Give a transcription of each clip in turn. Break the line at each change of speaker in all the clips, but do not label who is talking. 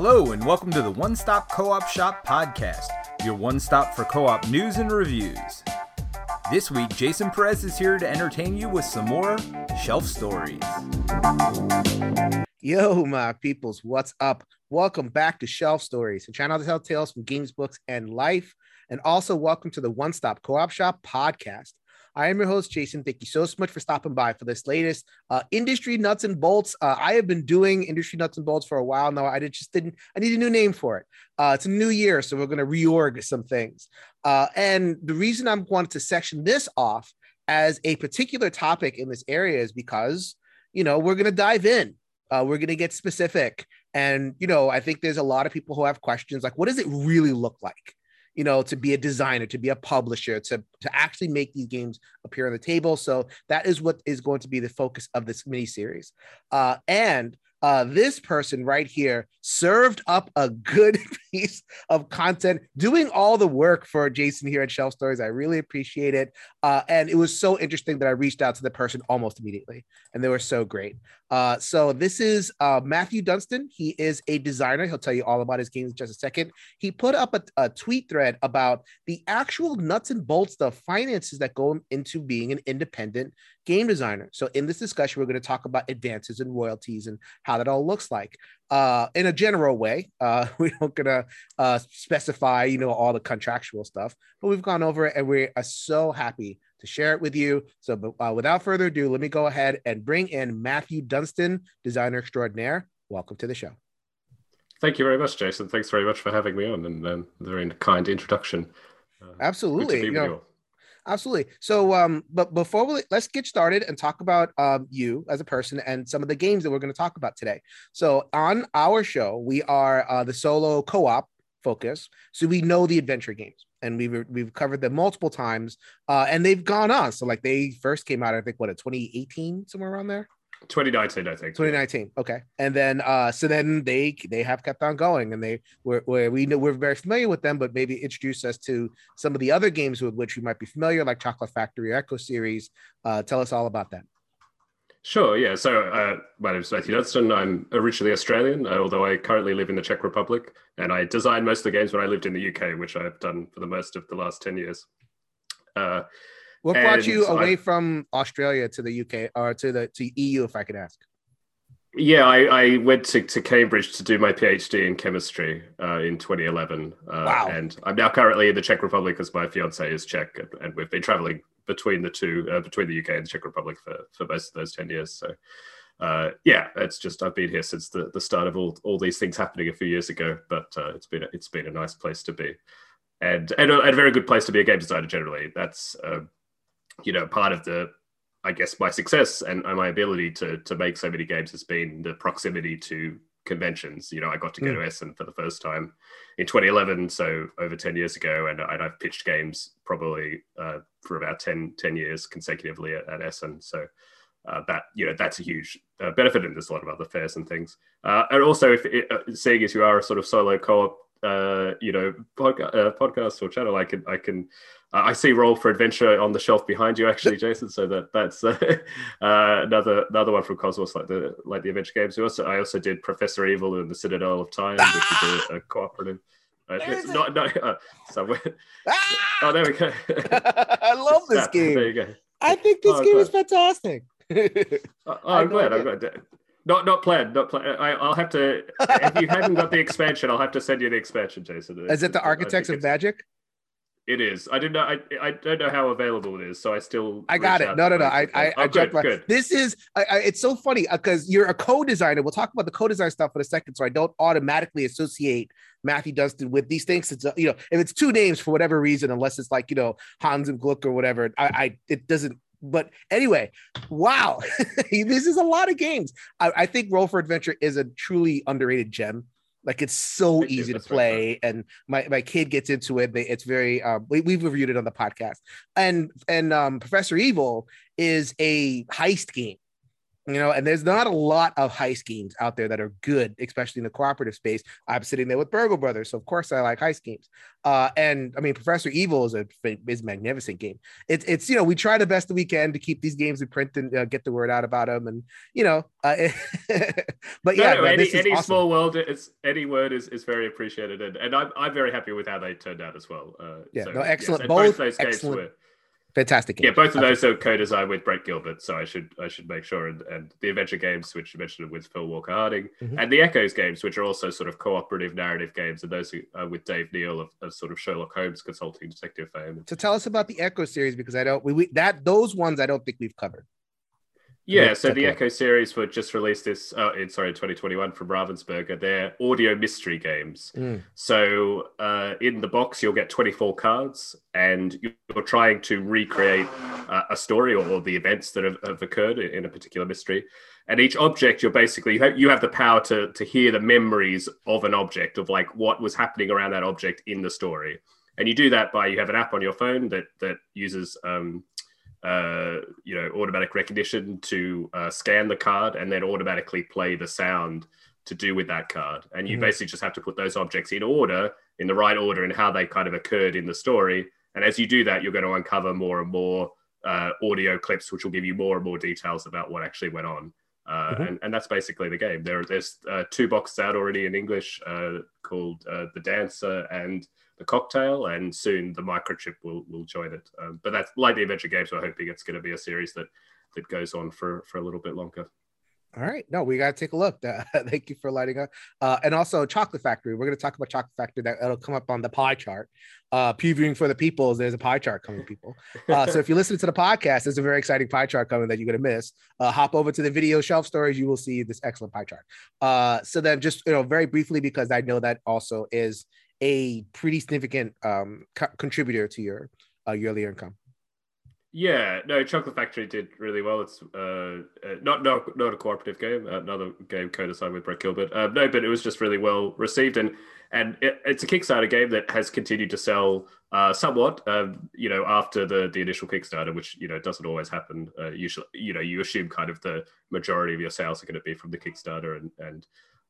Hello, and welcome to the One Stop Co op Shop podcast, your one stop for co op news and reviews. This week, Jason Perez is here to entertain you with some more shelf stories.
Yo, my peoples, what's up? Welcome back to Shelf Stories, a channel to tell tales from games, books, and life. And also, welcome to the One Stop Co op Shop podcast. I am your host, Jason. Thank you so, so much for stopping by for this latest uh, industry nuts and bolts. Uh, I have been doing industry nuts and bolts for a while now. I just didn't, I need a new name for it. Uh, it's a new year, so we're going to reorg some things. Uh, and the reason I'm wanting to section this off as a particular topic in this area is because, you know, we're going to dive in. Uh, we're going to get specific. And, you know, I think there's a lot of people who have questions like, what does it really look like? You know, to be a designer, to be a publisher, to, to actually make these games appear on the table. So that is what is going to be the focus of this mini series. Uh, and uh, this person right here served up a good piece of content, doing all the work for Jason here at Shelf Stories. I really appreciate it. Uh, and it was so interesting that I reached out to the person almost immediately, and they were so great. Uh, so this is uh, Matthew Dunstan. He is a designer. He'll tell you all about his games in just a second. He put up a, a tweet thread about the actual nuts and bolts, the finances that go into being an independent game designer. So in this discussion, we're going to talk about advances and royalties and how that all looks like uh, in a general way. Uh, we're not going to uh, specify, you know, all the contractual stuff, but we've gone over it and we are so happy to share it with you. So uh, without further ado, let me go ahead and bring in Matthew Dunstan, designer extraordinaire. Welcome to the show.
Thank you very much, Jason. Thanks very much for having me on and um, the very kind introduction.
Uh, Absolutely. You know, absolutely. So, um, but before we let's get started and talk about um, you as a person and some of the games that we're going to talk about today. So, on our show, we are uh, the solo co-op focus, so we know the adventure games and we've we've covered them multiple times, uh, and they've gone on. So, like they first came out, I think, what, a 2018, somewhere around there.
2019 i think
2019 okay and then uh so then they they have kept on going and they were where we know we're very familiar with them but maybe introduce us to some of the other games with which we might be familiar like chocolate factory echo series uh tell us all about that
Sure, yeah. So uh, my name is Matthew Dunstan. I'm originally Australian, uh, although I currently live in the Czech Republic, and I designed most of the games when I lived in the UK, which I've done for the most of the last 10 years.
Uh, what brought you away I, from Australia to the UK or to the to EU, if I could ask?
Yeah, I, I went to, to Cambridge to do my PhD in chemistry uh, in 2011. Uh, wow. And I'm now currently in the Czech Republic because my fiance is Czech, and, and we've been traveling between the two, uh, between the UK and the Czech Republic for, for most of those 10 years. So, uh, yeah, it's just I've been here since the, the start of all, all these things happening a few years ago. But uh, it's been a, it's been a nice place to be, and and a, and a very good place to be a game designer generally. That's uh, you know, part of the, I guess, my success and, my ability to to make so many games has been the proximity to conventions. You know, I got to go mm. to Essen for the first time in 2011, so over 10 years ago, and, and I've pitched games probably uh, for about 10, 10 years consecutively at, at Essen. So uh, that you know that's a huge uh, benefit, and there's a lot of other fairs and things. Uh, and also, if it, uh, seeing as you are a sort of solo co-op, uh, you know, podca- podcast or channel, I can I can uh, I see Roll for Adventure on the shelf behind you, actually, Jason. So that that's uh, uh, another another one from Kosmos, like the like the adventure games. Also, I also did Professor Evil and the Citadel of Time, which is a, a cooperative. Uh, it's not not uh, somewhere. Ah! Oh, there we go.
I love this game. There you go. I think this oh, game is fantastic.
oh, I'm glad. I'm glad. Not not planned. Not planned. I, will have to. If you haven't got the expansion, I'll have to send you the expansion, Jason.
Is it the Architects of Magic?
It is. I didn't know. I, I don't know how available it is, so I still.
I got it. No, no, no. I I, oh, I good, good. This is. I, I, it's so funny because uh, you're a co-designer. We'll talk about the co-design stuff in a second, so I don't automatically associate Matthew Dunstan with these things. It's uh, you know, if it's two names for whatever reason, unless it's like you know Hans im Glück or whatever, I, I it doesn't. But anyway, wow, this is a lot of games. I, I think Roll for Adventure is a truly underrated gem like it's so Thank easy to play, and my, my kid gets into it. It's very um, we, we've reviewed it on the podcast. And and um, Professor Evil is a heist game. You know and there's not a lot of heist games out there that are good especially in the cooperative space i'm sitting there with burgle brothers so of course i like heist games uh, and i mean professor evil is a is a magnificent game it's it's you know we try the best that we can to keep these games in print and uh, get the word out about them and you know uh, but yeah
no, no, any, any awesome. small world it's any word is, is very appreciated and, and I'm, I'm very happy with how they turned out as well uh,
yeah so, no excellent yes, both, both those excellent. games were fantastic
games. Yeah, both of those are co-designed with Brett Gilbert, so I should I should make sure. And, and the adventure games, which you mentioned with Phil Walker Harding, mm-hmm. and the Echoes games, which are also sort of cooperative narrative games, and those are with Dave Neale of, of sort of Sherlock Holmes consulting detective fame.
So tell us about the Echo series because I don't we, we that those ones I don't think we've covered.
Yeah, so the Echo series were just released this uh, in sorry 2021 from Ravensburger. They're audio mystery games. Mm. So uh, in the box you'll get 24 cards, and you're trying to recreate uh, a story or, the events that have, have, occurred in a particular mystery. And each object you're basically you have, you have the power to to hear the memories of an object of like what was happening around that object in the story. And you do that by you have an app on your phone that that uses um, uh, you know, automatic recognition to uh, scan the card and then automatically play the sound to do with that card. And you mm-hmm. basically just have to put those objects in order, in the right order, and how they kind of occurred in the story. And as you do that, you're going to uncover more and more uh, audio clips, which will give you more and more details about what actually went on. Uh, mm-hmm. and, and that's basically the game. There, there's uh, two boxes out already in English uh, called uh, The Dancer and the cocktail, and soon the microchip will will join it. Um, but that's like the adventure games. We're hoping it's going to be a series that that goes on for for a little bit longer.
All right. No, we got to take a look. Uh, thank you for lighting up. Uh, and also Chocolate Factory. We're going to talk about Chocolate Factory. That it'll come up on the pie chart. Uh, previewing for the peoples. There's a pie chart coming, people. Uh, so if you listen to the podcast, there's a very exciting pie chart coming that you're going to miss. Uh, hop over to the video shelf stories. You will see this excellent pie chart. Uh, so then just, you know, very briefly, because I know that also is a pretty significant um, co- contributor to your uh, yearly income.
Yeah, no, Chocolate Factory did really well. It's uh, uh not not not a cooperative game, uh, another game co-designed with Brett Gilbert. Uh, no, but it was just really well received, and and it, it's a Kickstarter game that has continued to sell uh, somewhat. Um, you know, after the the initial Kickstarter, which you know doesn't always happen. Uh, usually, you know, you assume kind of the majority of your sales are going to be from the Kickstarter, and and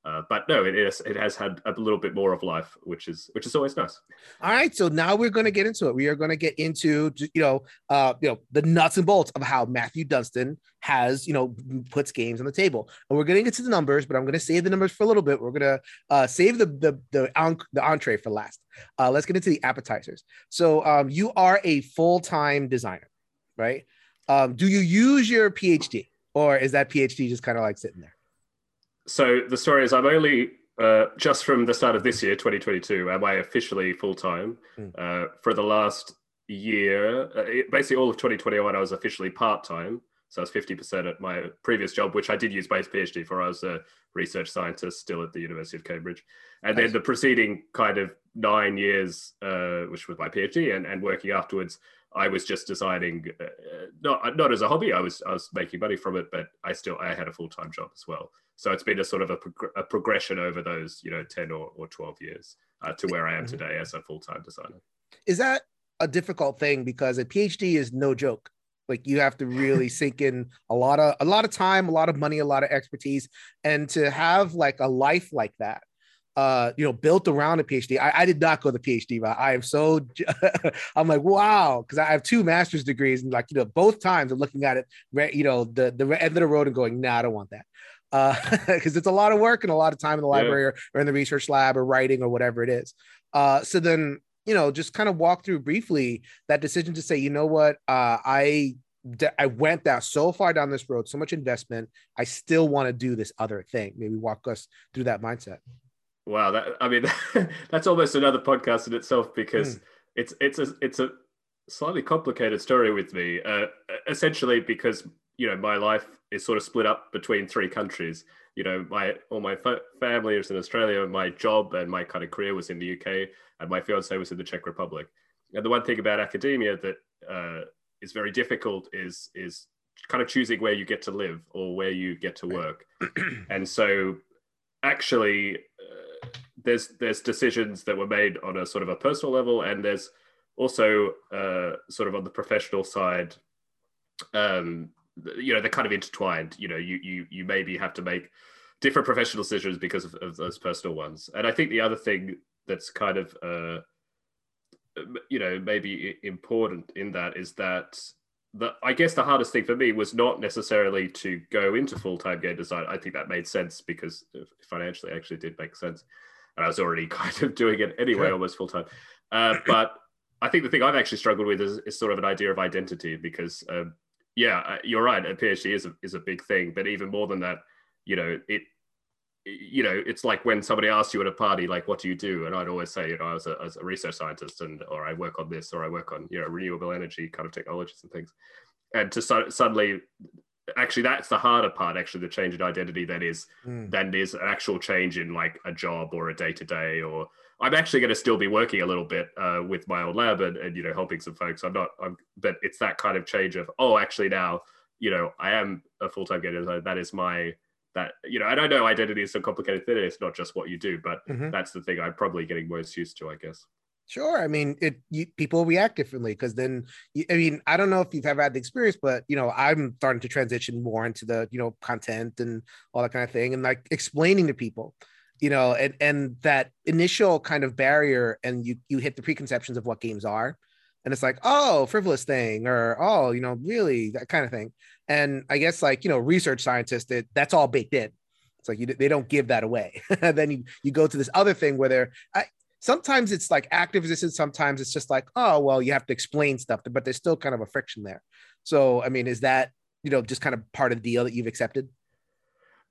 uh, but no, it is. It has had a little bit more of life, which is which is always nice.
All right, so now we're going to get into it. We are going to get into you know uh, you know the nuts and bolts of how Matthew Dunstan has you know puts games on the table, and we're going to get to the numbers. But I'm going to save the numbers for a little bit. We're going to uh, save the the the, the entree for last. Uh, let's get into the appetizers. So um, you are a full time designer, right? Um, do you use your PhD, or is that PhD just kind of like sitting there?
So the story is I'm only uh, just from the start of this year, 2022, am I officially full time. Mm. Uh, for the last year, uh, basically all of 2021, I was officially part time. So I was 50% at my previous job, which I did use my PhD for. I was a research scientist still at the University of Cambridge. And nice. then the preceding kind of nine years, uh, which was my PhD and, and working afterwards, I was just deciding, uh, not, not as a hobby. I was, I was making money from it, but I still, I had a full-time job as well. So it's been a sort of a, prog- a progression over those, you know, 10 or, or 12 years uh, to where I am mm-hmm. today as a full-time designer.
Is that a difficult thing? Because a PhD is no joke. Like you have to really sink in a lot of a lot of time, a lot of money, a lot of expertise, and to have like a life like that, uh, you know, built around a PhD. I, I did not go the PhD route. I am so, I'm like, wow, because I have two master's degrees, and like, you know, both times I'm looking at it, you know, the the end of the road and going, nah, I don't want that because uh, it's a lot of work and a lot of time in the library yeah. or, or, in the research lab or writing or whatever it is. Uh, so then, you know, just kind of walk through briefly that decision to say, you know what, uh, I I went that so far down this road, so much investment. I still want to do this other thing. Maybe walk us through that mindset.
Wow, that I mean, that's almost another podcast in itself because mm. it's it's a it's a slightly complicated story with me. Uh, essentially, because you know my life is sort of split up between three countries. You know my all my fa- family is in australia my job and my kind of career was in the uk and my fiance was in the czech republic. And the one thing about academia that uh, is very difficult is is kind of choosing where you get to live or where you get to work. And so actually uh, there's there's decisions that were made on a sort of a personal level and there's also uh, sort of on the professional side um, you know they're kind of intertwined. You know, you you you maybe have to make different professional decisions because of, of those personal ones. And I think the other thing that's kind of uh, you know maybe important in that is that the I guess the hardest thing for me was not necessarily to go into full time game design. I think that made sense because financially, actually did make sense, and I was already kind of doing it anyway, sure. almost full time. Uh, but I think the thing I've actually struggled with is, is sort of an idea of identity because, um, yeah, uh, you're right. A PhD is a, is a big thing, but even more than that, you know, it you know, it's like when somebody asks you at a party, like, what do you do? And I'd always say, you know, I was a, as a research scientist and, or I work on this, or I work on, you know, renewable energy kind of technologies and things. And to so- suddenly, actually, that's the harder part, actually, the change in identity that is, mm. than is an actual change in like a job or a day to day. Or I'm actually going to still be working a little bit uh, with my old lab and, and, you know, helping some folks. I'm not, I'm, but it's that kind of change of, oh, actually now, you know, I am a full time gamer. That is my, that you know and i know identity is so complicated that it's not just what you do but mm-hmm. that's the thing i'm probably getting most used to i guess
sure i mean it you, people react differently because then i mean i don't know if you've ever had the experience but you know i'm starting to transition more into the you know content and all that kind of thing and like explaining to people you know and and that initial kind of barrier and you you hit the preconceptions of what games are. And it's like oh frivolous thing or oh you know really that kind of thing. And i guess like you know research scientists that that's all baked in. It's like you, they don't give that away. Then you, you go to this other thing where they're I, sometimes it's like active resistance sometimes it's just like oh well you have to explain stuff but there's still kind of a friction there. So i mean is that you know just kind of part of the deal that you've accepted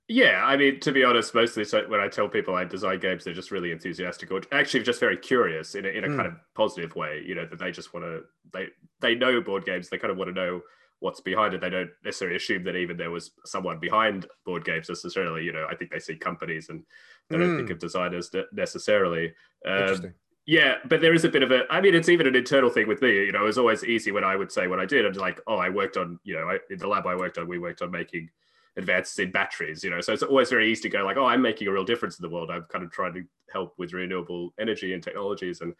yeah, I mean, to be honest, mostly so when I tell people I design games, they're just really enthusiastic or actually just very curious in a, in a mm. kind of positive way. You know, that they just want to they they know board games. They kind of want to know what's behind it. They don't necessarily assume that even there was someone behind board games necessarily. You know, I think they see companies and they mm. don't think mm. of designers necessarily. Um, yeah, but there is a bit of a. I mean, it's even an internal thing with me. You know, it was always easy when I would say what I did. I'm like, oh, I worked on. You know, I, in the lab I worked on, we worked on making advances in batteries, you know. So it's always very easy to go like, oh, I'm making a real difference in the world. I'm kind of trying to help with renewable energy and technologies, and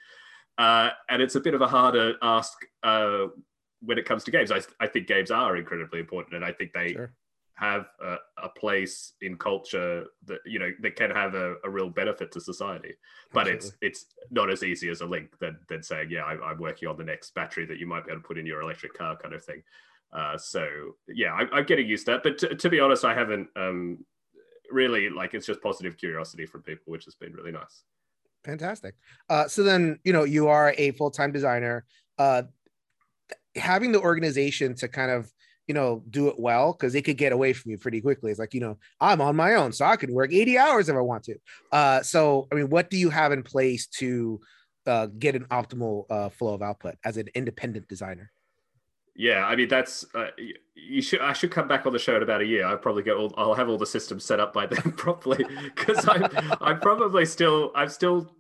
uh, and it's a bit of a harder ask uh, when it comes to games. I, I think games are incredibly important, and I think they sure. have a, a, place in culture that you know that can have a, a real benefit to society. But Absolutely. it's it's not as easy as a link than than saying, yeah, I, I'm working on the next battery that you might be able to put in your electric car, kind of thing. Uh, so yeah, I, am getting used to that. But t- to be honest, I haven't um, really like it's just positive curiosity from people, which has been really nice.
Fantastic. Uh, so then you know you are a full time designer. Uh, having the organization to kind of you know do it well because it could get away from you pretty quickly. It's like you know I'm on my own, so I can work 80 hours if I want to. Uh, so I mean, what do you have in place to uh, get an optimal uh, flow of output as an independent designer?
Yeah, I mean that's uh, you should. I should come back on the show in about a year. I'll probably get all. I'll have all the systems set up by then properly because I'm. I'm probably still. I'm still.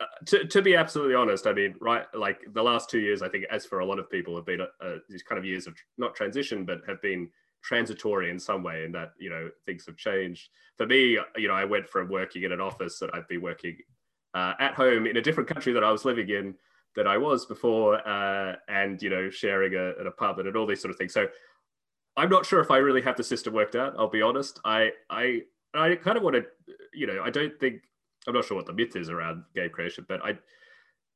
Uh, to, to be absolutely honest, I mean, right, like the last two years, I think, as for a lot of people, have been uh, these kind of years of not transition, but have been transitory in some way, in that you know things have changed. For me, you know, I went from working in an office that I've been working uh, at home in a different country that I was living in that I was before, uh, and you know, sharing a, an apartment and all these sort of things. So I'm not sure if I really have the system worked out. I'll be honest. I I I kind of want to, you know, I don't think I'm not sure what the myth is around game creation, but I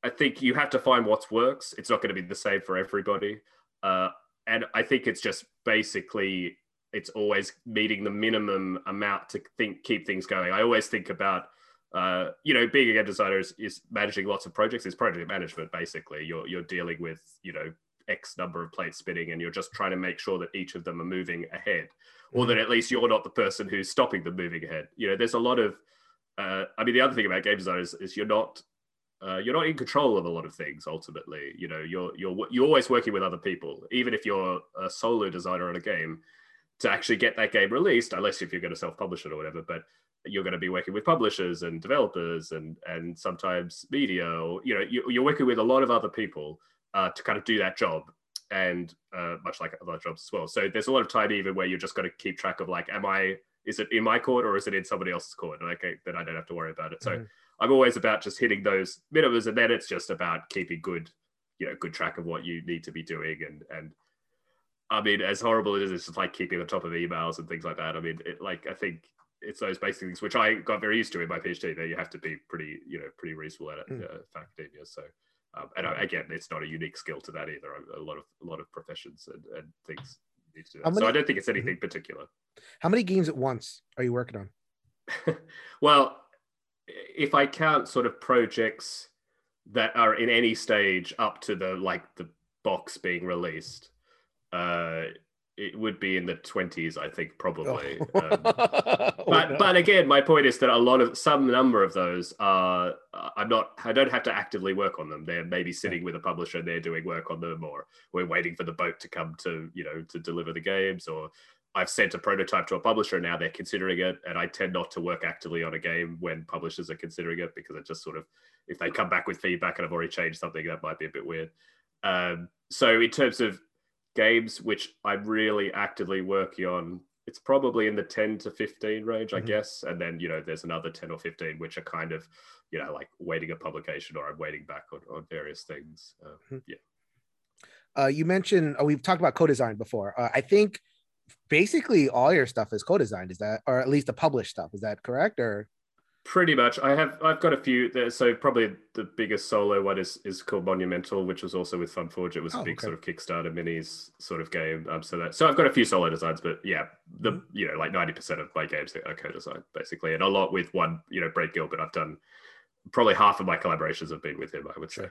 I think you have to find what works. It's not going to be the same for everybody, uh, and I think it's just basically it's always meeting the minimum amount to think keep things going. I always think about uh, you know, being a game designer is, is managing lots of projects. It's project management basically. You're you're dealing with you know X number of plates spinning, and you're just trying to make sure that each of them are moving ahead, or that mm-hmm. at least you're not the person who's stopping them moving ahead. You know, there's a lot of. Uh, I mean, the other thing about game design is, is you're not uh, you're not in control of a lot of things ultimately you know you're you're you're always working with other people even if you're a solo designer on a game to actually get that game released unless if you're going to self-publish it or whatever but you're going to be working with publishers and developers and and sometimes media or you know you, are working with a lot of other people uh, to kind of do that job and uh, much like other jobs as well so there's a lot of time even where you're just got to keep track of like am i is it in my court or is it in somebody else's court and okay then i don't have to worry about it so mm-hmm. i'm always about just hitting those minimums and then it's just about keeping good you know good track of what you need to be doing and and I mean, as horrible as it is, it's just like keeping on top of emails and things like that. I mean, it, like I think it's those basic things which I got very used to in my PhD. That you have to be pretty, you know, pretty reasonable at it mm. uh, for academia. So, um, and I, again, it's not a unique skill to that either. A lot of a lot of professions and, and things need to do that. Many, so I don't think it's anything mm-hmm. particular.
How many games at once are you working
on? well, if I count sort of projects that are in any stage up to the like the box being released, uh, it would be in the 20s i think probably oh. um, but oh, no. but again my point is that a lot of some number of those are i'm not i don't have to actively work on them they're maybe sitting with a publisher and they're doing work on them or we're waiting for the boat to come to you know to deliver the games or i've sent a prototype to a publisher and now they're considering it and i tend not to work actively on a game when publishers are considering it because it just sort of if they come back with feedback and i've already changed something that might be a bit weird um, so in terms of games which I'm really actively working on, it's probably in the 10 to 15 range, I mm-hmm. guess. And then, you know, there's another 10 or 15 which are kind of, you know, like waiting a publication or I'm waiting back on, on various things. Uh, mm-hmm. Yeah.
Uh, you mentioned, oh, we've talked about co-design before. Uh, I think basically all your stuff is co-designed. Is that, or at least the published stuff? Is that correct? Or
Pretty much. I have I've got a few there. So probably the biggest solo one is is called Monumental, which was also with Funforge. It was oh, a big okay. sort of Kickstarter minis sort of game. Um, so that so I've got a few solo designs, but yeah, the mm-hmm. you know like ninety percent of my games are co-designed basically, and a lot with one you know Brett Gilbert. I've done probably half of my collaborations have been with him. I would say.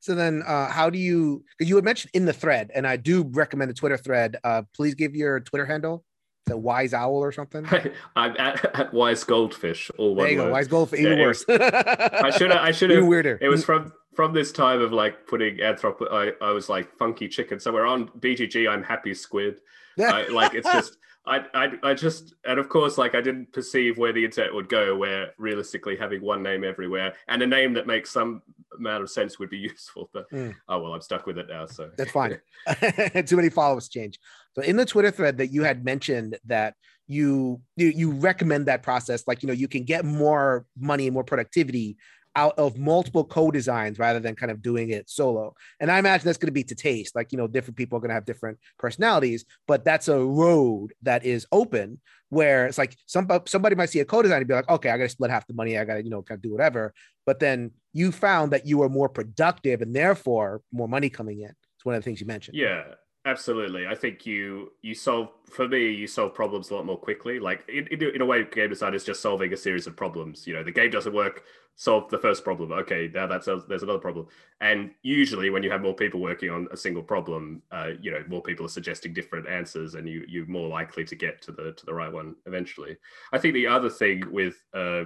So then, uh, how do you? Because you had mentioned in the thread, and I do recommend the Twitter thread. Uh, please give your Twitter handle the wise owl or something?
I'm at, at wise goldfish. All
there you
word.
go, wise goldfish. Even yeah, worse. I
should have. I should have. weirder. It was from from this time of like putting anthrop. I, I was like funky chicken. So we're on BGG. I'm happy squid. I, like it's just. I, I, I just and of course like I didn't perceive where the internet would go where realistically having one name everywhere and a name that makes some amount of sense would be useful but mm. oh well I'm stuck with it now so.
That's fine. Too many followers change. So in the Twitter thread that you had mentioned that you you, you recommend that process like you know you can get more money and more productivity out of multiple co-designs rather than kind of doing it solo. And I imagine that's going to be to taste. Like, you know, different people are going to have different personalities, but that's a road that is open where it's like some somebody might see a co-design and be like, okay, I got to split half the money. I got to, you know, kind of do whatever. But then you found that you were more productive and therefore more money coming in. It's one of the things you mentioned.
Yeah. Absolutely, I think you you solve for me you solve problems a lot more quickly. Like in, in, a way, game design is just solving a series of problems. You know, the game doesn't work, solve the first problem. Okay, now that's there's another problem. And usually, when you have more people working on a single problem, uh, you know, more people are suggesting different answers, and you you're more likely to get to the to the right one eventually. I think the other thing with uh,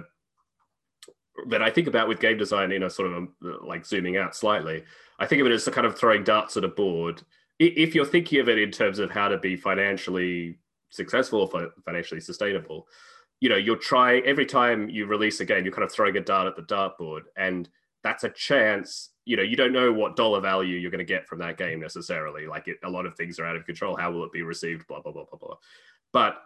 that I think about with game design in a sort of a, like zooming out slightly, I think of it as kind of throwing darts at a board if you're thinking of it in terms of how to be financially successful or financially sustainable, you know, you're trying every time you release a game, you're kind of throwing a dart at the dartboard, and that's a chance. You know, you don't know what dollar value you're going to get from that game necessarily. Like it, a lot of things are out of control. How will it be received? Blah blah blah blah blah. But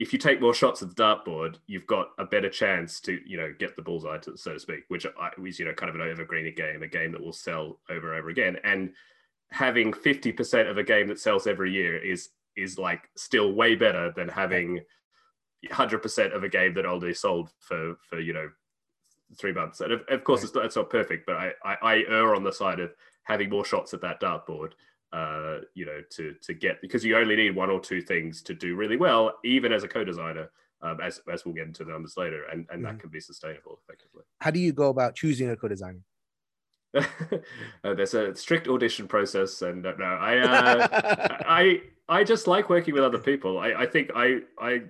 if you take more shots at the dartboard, you've got a better chance to, you know, get the bullseye, to, so to speak, which uh, is, you know, kind of an evergreen game, a game that will sell over and over again. And having 50% of a game that sells every year is is like still way better than having 100% of a game that only sold for for you know three months. And of, of course it's not, it's not perfect but I, I, I err on the side of having more shots at that dartboard uh you know to to get because you only need one or two things to do really well even as a co-designer um, as, as we'll get into the numbers later and and mm-hmm. that can be sustainable effectively.
How do you go about choosing a co-designer
uh, there's a strict audition process, and uh, no, I, uh, I, I just like working with other people. I, I think I, I,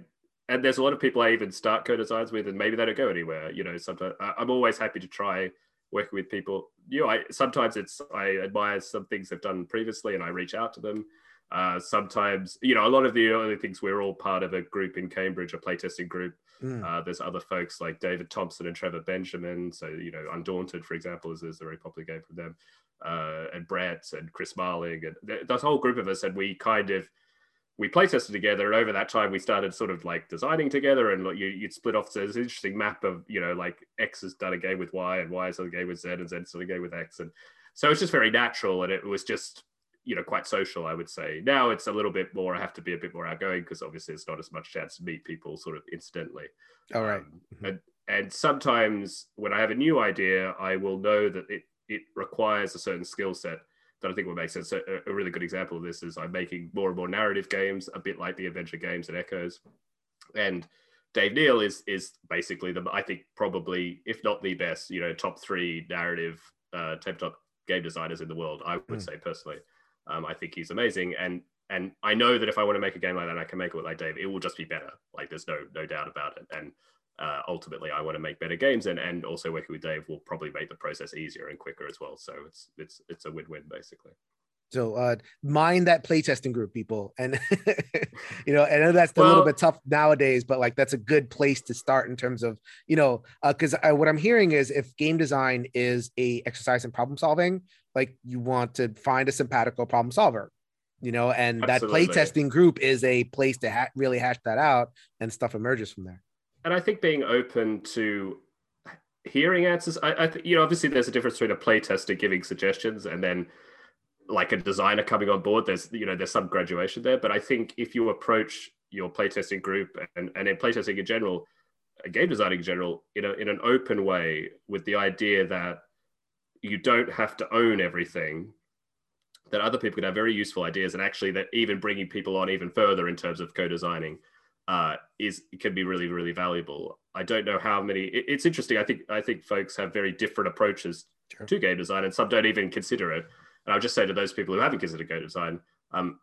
and there's a lot of people I even start co-designs with, and maybe they don't go anywhere. You know, sometimes I'm always happy to try working with people. You know, I sometimes it's I admire some things they've done previously, and I reach out to them. Uh, sometimes, you know, a lot of the early things we're all part of a group in Cambridge, a playtesting group. Mm. Uh, there's other folks like David Thompson and Trevor Benjamin. So, you know, Undaunted, for example, is, is a very popular game from them. Uh, and Brett and Chris Marling and th- that whole group of us. And we kind of, we playtested together. And over that time, we started sort of like designing together and like, you, you'd split off. So there's an interesting map of, you know, like X has done a game with Y and Y has done a game with Z and Z's done a game with X. And so it's just very natural. And it was just, you know quite social i would say now it's a little bit more i have to be a bit more outgoing because obviously it's not as much chance to meet people sort of incidentally
all right
um, mm-hmm. and, and sometimes when i have a new idea i will know that it it requires a certain skill set that i think will make sense so a, a really good example of this is i'm making more and more narrative games a bit like the adventure games and echoes and Dave Neale is is basically the I think probably if not the best you know top three narrative uh, tabletop game designers in the world. I would mm. say personally, um, I think he's amazing, and and I know that if I want to make a game like that, I can make it like Dave. It will just be better. Like there's no no doubt about it. And uh, ultimately, I want to make better games, and and also working with Dave will probably make the process easier and quicker as well. So it's it's it's a win win basically.
So uh, mind that playtesting group, people, and you know, I know that's a little bit tough nowadays, but like that's a good place to start in terms of you know, because uh, what I'm hearing is if game design is a exercise in problem solving, like you want to find a simpatico problem solver, you know, and Absolutely. that playtesting group is a place to ha- really hash that out, and stuff emerges from there.
And I think being open to hearing answers, I, I th- you know, obviously there's a difference between a playtester giving suggestions and then like a designer coming on board there's you know there's some graduation there but i think if you approach your playtesting group and, and in playtesting in general game designing in general in, a, in an open way with the idea that you don't have to own everything that other people could have very useful ideas and actually that even bringing people on even further in terms of co-designing uh, is can be really really valuable i don't know how many it, it's interesting i think i think folks have very different approaches sure. to game design and some don't even consider it and I would just say to those people who haven't considered game design, um,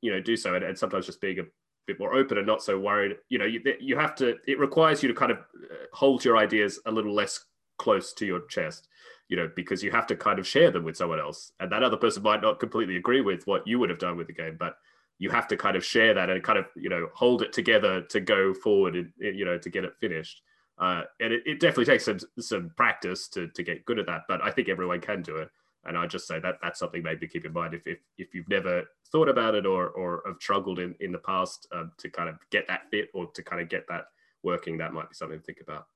you know, do so, and, and, sometimes just being a bit more open and not so worried. You know, you, you have to. It requires you to kind of uh, hold your ideas a little less close to your chest. You know, because you have to kind of share them with someone else, and that other person might not completely agree with what you would have done with the game, but you have to kind of share that and kind of you know hold it together to go forward and you know to get it finished. Uh, and it, it definitely takes some some practice to to get good at that, but I think everyone can do it and I just say that that's something maybe to keep in mind if if, if you've never thought about it or or have struggled in in the past um, to kind of get that fit or to kind of get that working, that might be something to think about.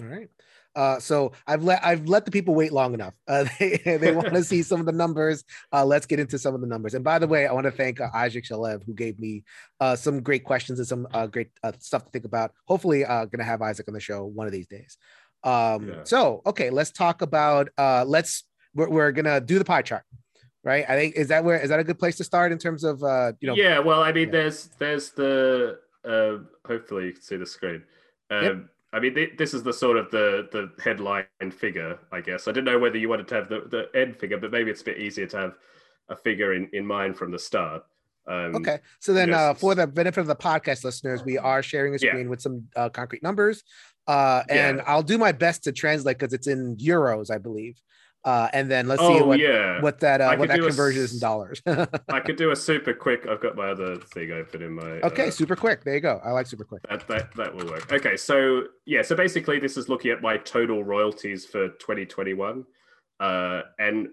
All right. Uh, so I've let I've let the people wait long enough. Uh, they they want to see some of the numbers. Uh, let's get into some of the numbers. And by the way, I want to thank uh, Isaac Shalev who gave me uh, some great questions and some uh, great uh, stuff to think about. Hopefully, uh, gonna have Isaac on the show one of these days. Um, yeah. so okay, let's talk about uh let's we're, we're gonna do the pie chart. Right. I think is that where is that a good place to start in terms of uh you know
yeah, well I mean yeah. there's there's the uh hopefully you can see the screen. Um yep. I mean, this is the sort of the the headline figure, I guess. I didn't know whether you wanted to have the, the end figure, but maybe it's a bit easier to have a figure in, in mind from the start.
Um, okay, so then uh, for the benefit of the podcast listeners, we are sharing a screen yeah. with some uh, concrete numbers. Uh, and yeah. I'll do my best to translate because it's in euros, I believe. Uh, and then let's oh, see what yeah. what that uh, what that conversion a, is in dollars.
I could do a super quick. I've got my other thing open in my.
Okay, uh, super quick. There you go. I like super quick.
That, that that will work. Okay, so yeah, so basically this is looking at my total royalties for 2021, uh, and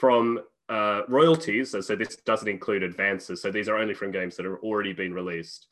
from uh, royalties. So this doesn't include advances. So these are only from games that have already been released.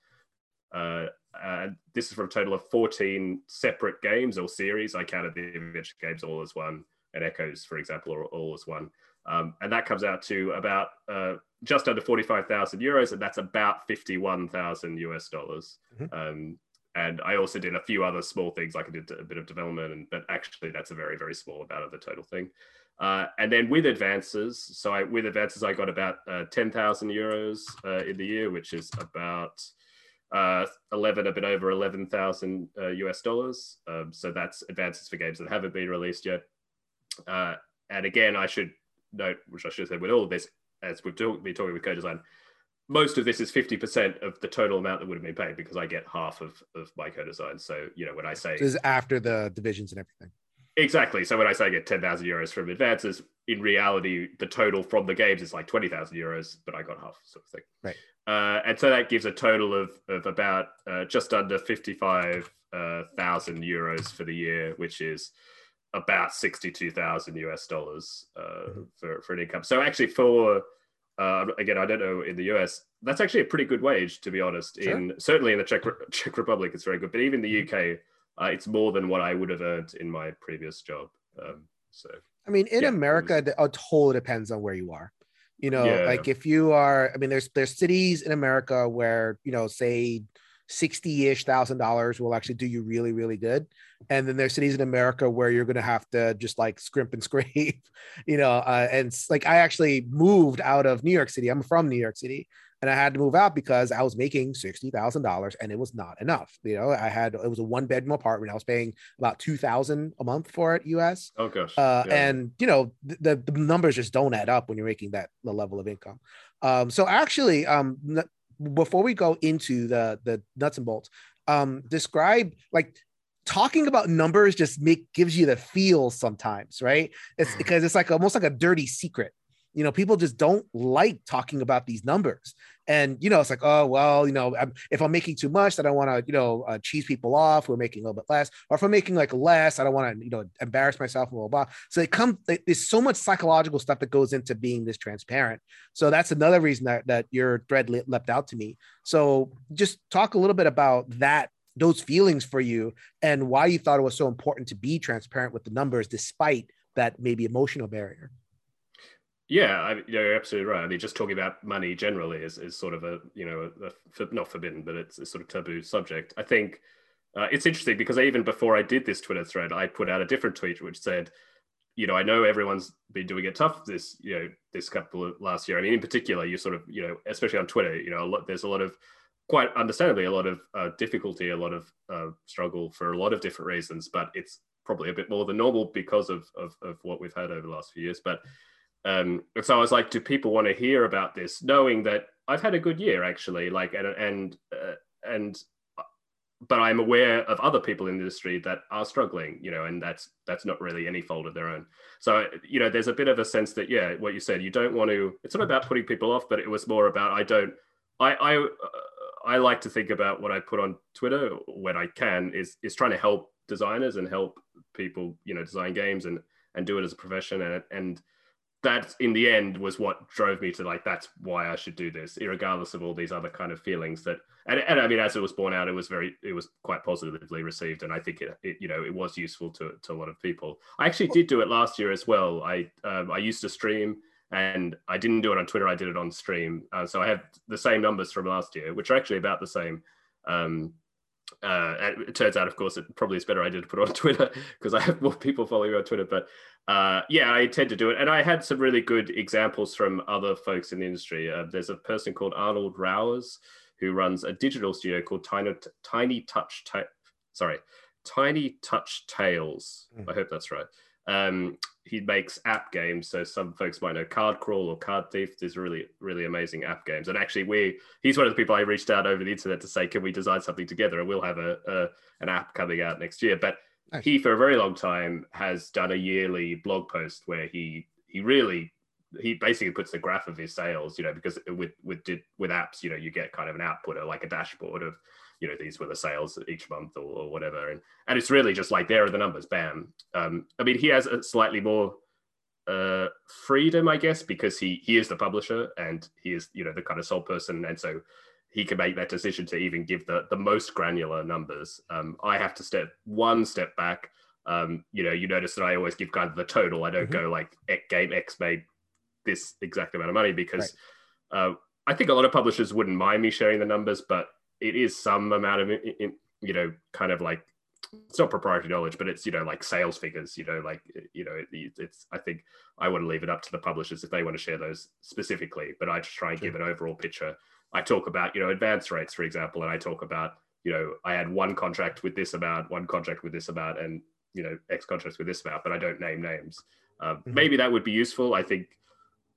Uh, uh, this is from a total of 14 separate games or series. I counted the adventure games all as one, and Echoes, for example, are all as one. Um, and that comes out to about uh, just under 45,000 euros, and that's about 51,000 US dollars. Mm-hmm. Um, and I also did a few other small things, like I did a bit of development, and but actually that's a very very small amount of the total thing. Uh, and then with advances, so I, with advances I got about uh, 10,000 euros uh, in the year, which is about uh, 11, a bit over 11,000 uh, US dollars. Um, so that's advances for games that haven't been released yet. Uh, and again, I should note, which I should have said with all of this, as we've been talking with co-design, most of this is 50% of the total amount that would have been paid because I get half of, of my co-design. So, you know, when I say...
So this is after the divisions and everything.
Exactly. So when I say I get 10,000 euros from advances, in reality, the total from the games is like 20,000 euros, but I got half sort of thing.
Right.
Uh, and so that gives a total of, of about uh, just under 55,000 uh, euros for the year, which is about 62,000 US dollars uh, mm-hmm. for, for an income. So actually for, uh, again, I don't know in the US, that's actually a pretty good wage, to be honest. Sure. In Certainly in the Czech, Czech Republic, it's very good. But even the mm-hmm. UK, uh, it's more than what I would have earned in my previous job. Um, so,
I mean, in yeah, America, it, was... it totally depends on where you are You know, yeah. like if you are, I mean, there's there's cities in America where you know, say 60-ish thousand dollars will actually do you really really good. And then there's cities in america where you're going to have to just like scrimp and scrape you know uh, and like i actually moved out of new york city. I'm from new york city and i had to move out because i was making $60000 and it was not enough you know? I had it was a one bedroom apartment. I was paying about 2000 a month for it us
oh gosh.
Uh, yeah. and you know the, the numbers just don't add up when you're making that the level of income. Um, so actually um, before we go into the the nuts and bolts, um, describe like talking about numbers just make gives you the feel sometimes, right? It's because it's like almost like a dirty secret you know people just don't like talking about these numbers. And you know it's like oh well you know I'm, if i'm making too much i don't want to you know uh, cheese people off we're making a little bit less. Or if i'm making like less i don't want to you know embarrass myself blah, blah blah. So it comes there's so much psychological stuff that goes into being this transparent. So that's another reason that, that your thread leapt out to me. So just talk a little bit about that those feelings for you and why you thought it was so important to be transparent with the numbers despite that maybe emotional barrier
yeah, I, you're absolutely right. I mean, just talking about money generally is, is sort of a you know a, a, not forbidden, but it's a sort of taboo subject. I think uh, it's interesting because even before I did this Twitter thread, I put out a different tweet which said, you know, I know everyone's been doing it tough this you know this couple of last year. I mean, in particular, you sort of you know, especially on Twitter, you know, a lot, there's a lot of quite understandably a lot of uh, difficulty, a lot of uh, struggle for a lot of different reasons, but it's probably a bit more than normal because of, of, of what we've had over the last few years. But um, so I was like, do people want to hear about this, knowing that I've had a good year actually, like and and uh, and but I'm aware of other people in the industry that are struggling, you know, and that's that's not really any fault of their own. So you know, there's a bit of a sense that yeah, what you said, you don't want to. It's not about putting people off, but it was more about I don't. I I uh, I like to think about what I put on Twitter when I can is is trying to help designers and help people, you know, design games and and do it as a profession and and that in the end was what drove me to like that's why I should do this, regardless of all these other kind of feelings that and, and I mean as it was born out, it was very it was quite positively received, and I think it, it you know it was useful to to a lot of people. I actually did do it last year as well. I um, I used to stream and I didn't do it on Twitter. I did it on stream, uh, so I have the same numbers from last year, which are actually about the same. Um, uh, it turns out, of course, it probably is better I did put it on Twitter because I have more people following me on Twitter. But uh, yeah, I intend to do it, and I had some really good examples from other folks in the industry. Uh, there's a person called Arnold Rauers who runs a digital studio called Tiny Tiny Touch. Ta- sorry, Tiny Touch Tales. Mm. I hope that's right. Um, he makes app games. So some folks might know Card Crawl or Card Thief. These really, really amazing app games. And actually, we he's one of the people I reached out over the internet to say, can we design something together? And we'll have a, a an app coming out next year. But nice. he, for a very long time, has done a yearly blog post where he he really he basically puts the graph of his sales. You know, because with with with apps, you know, you get kind of an output or like a dashboard of you know these were the sales each month or, or whatever. And and it's really just like there are the numbers bam. Um, i mean he has a slightly more uh, freedom i guess because he he is the publisher and he is you know the kind of sole person. And so he can make that decision to even give the the most granular numbers. Um, i have to step one step back. Um, you know you notice that i always give kind of the total. I don't mm-hmm. go like game x made this exact amount of money because right. uh, i think a lot of publishers wouldn't mind me sharing the numbers but it is some amount of you know kind of like it's not proprietary knowledge but it's you know like sales figures you know like you know it, it's i think i want to leave it up to the publishers if they want to share those specifically but i just try and sure. give an overall picture i talk about you know advance rates for example and i talk about you know i had one contract with this amount one contract with this amount and you know x contracts with this amount but i don't name names um, mm-hmm. maybe that would be useful i think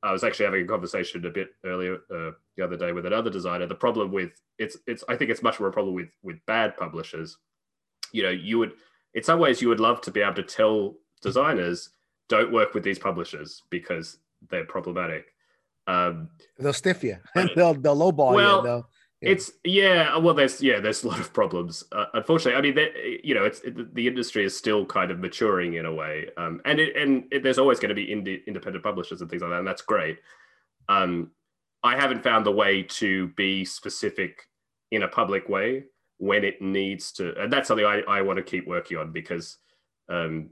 I was actually having a conversation a bit earlier uh, the other day with another designer. The problem with it's it's I think it's much more a problem with with bad publishers. You know, you would in some ways you would love to be able to tell designers don't work with these publishers because they're problematic. Um,
they'll stiff you. they'll they'll lowball well, you. They'll,
it's yeah. Well, there's yeah, there's a lot of problems. Uh, unfortunately, I mean, you know, it's it, the industry is still kind of maturing in a way, um, and it, and it, there's always going to be indie, independent publishers and things like that, and that's great. Um, I haven't found the way to be specific in a public way when it needs to, and that's something I, I want to keep working on because um,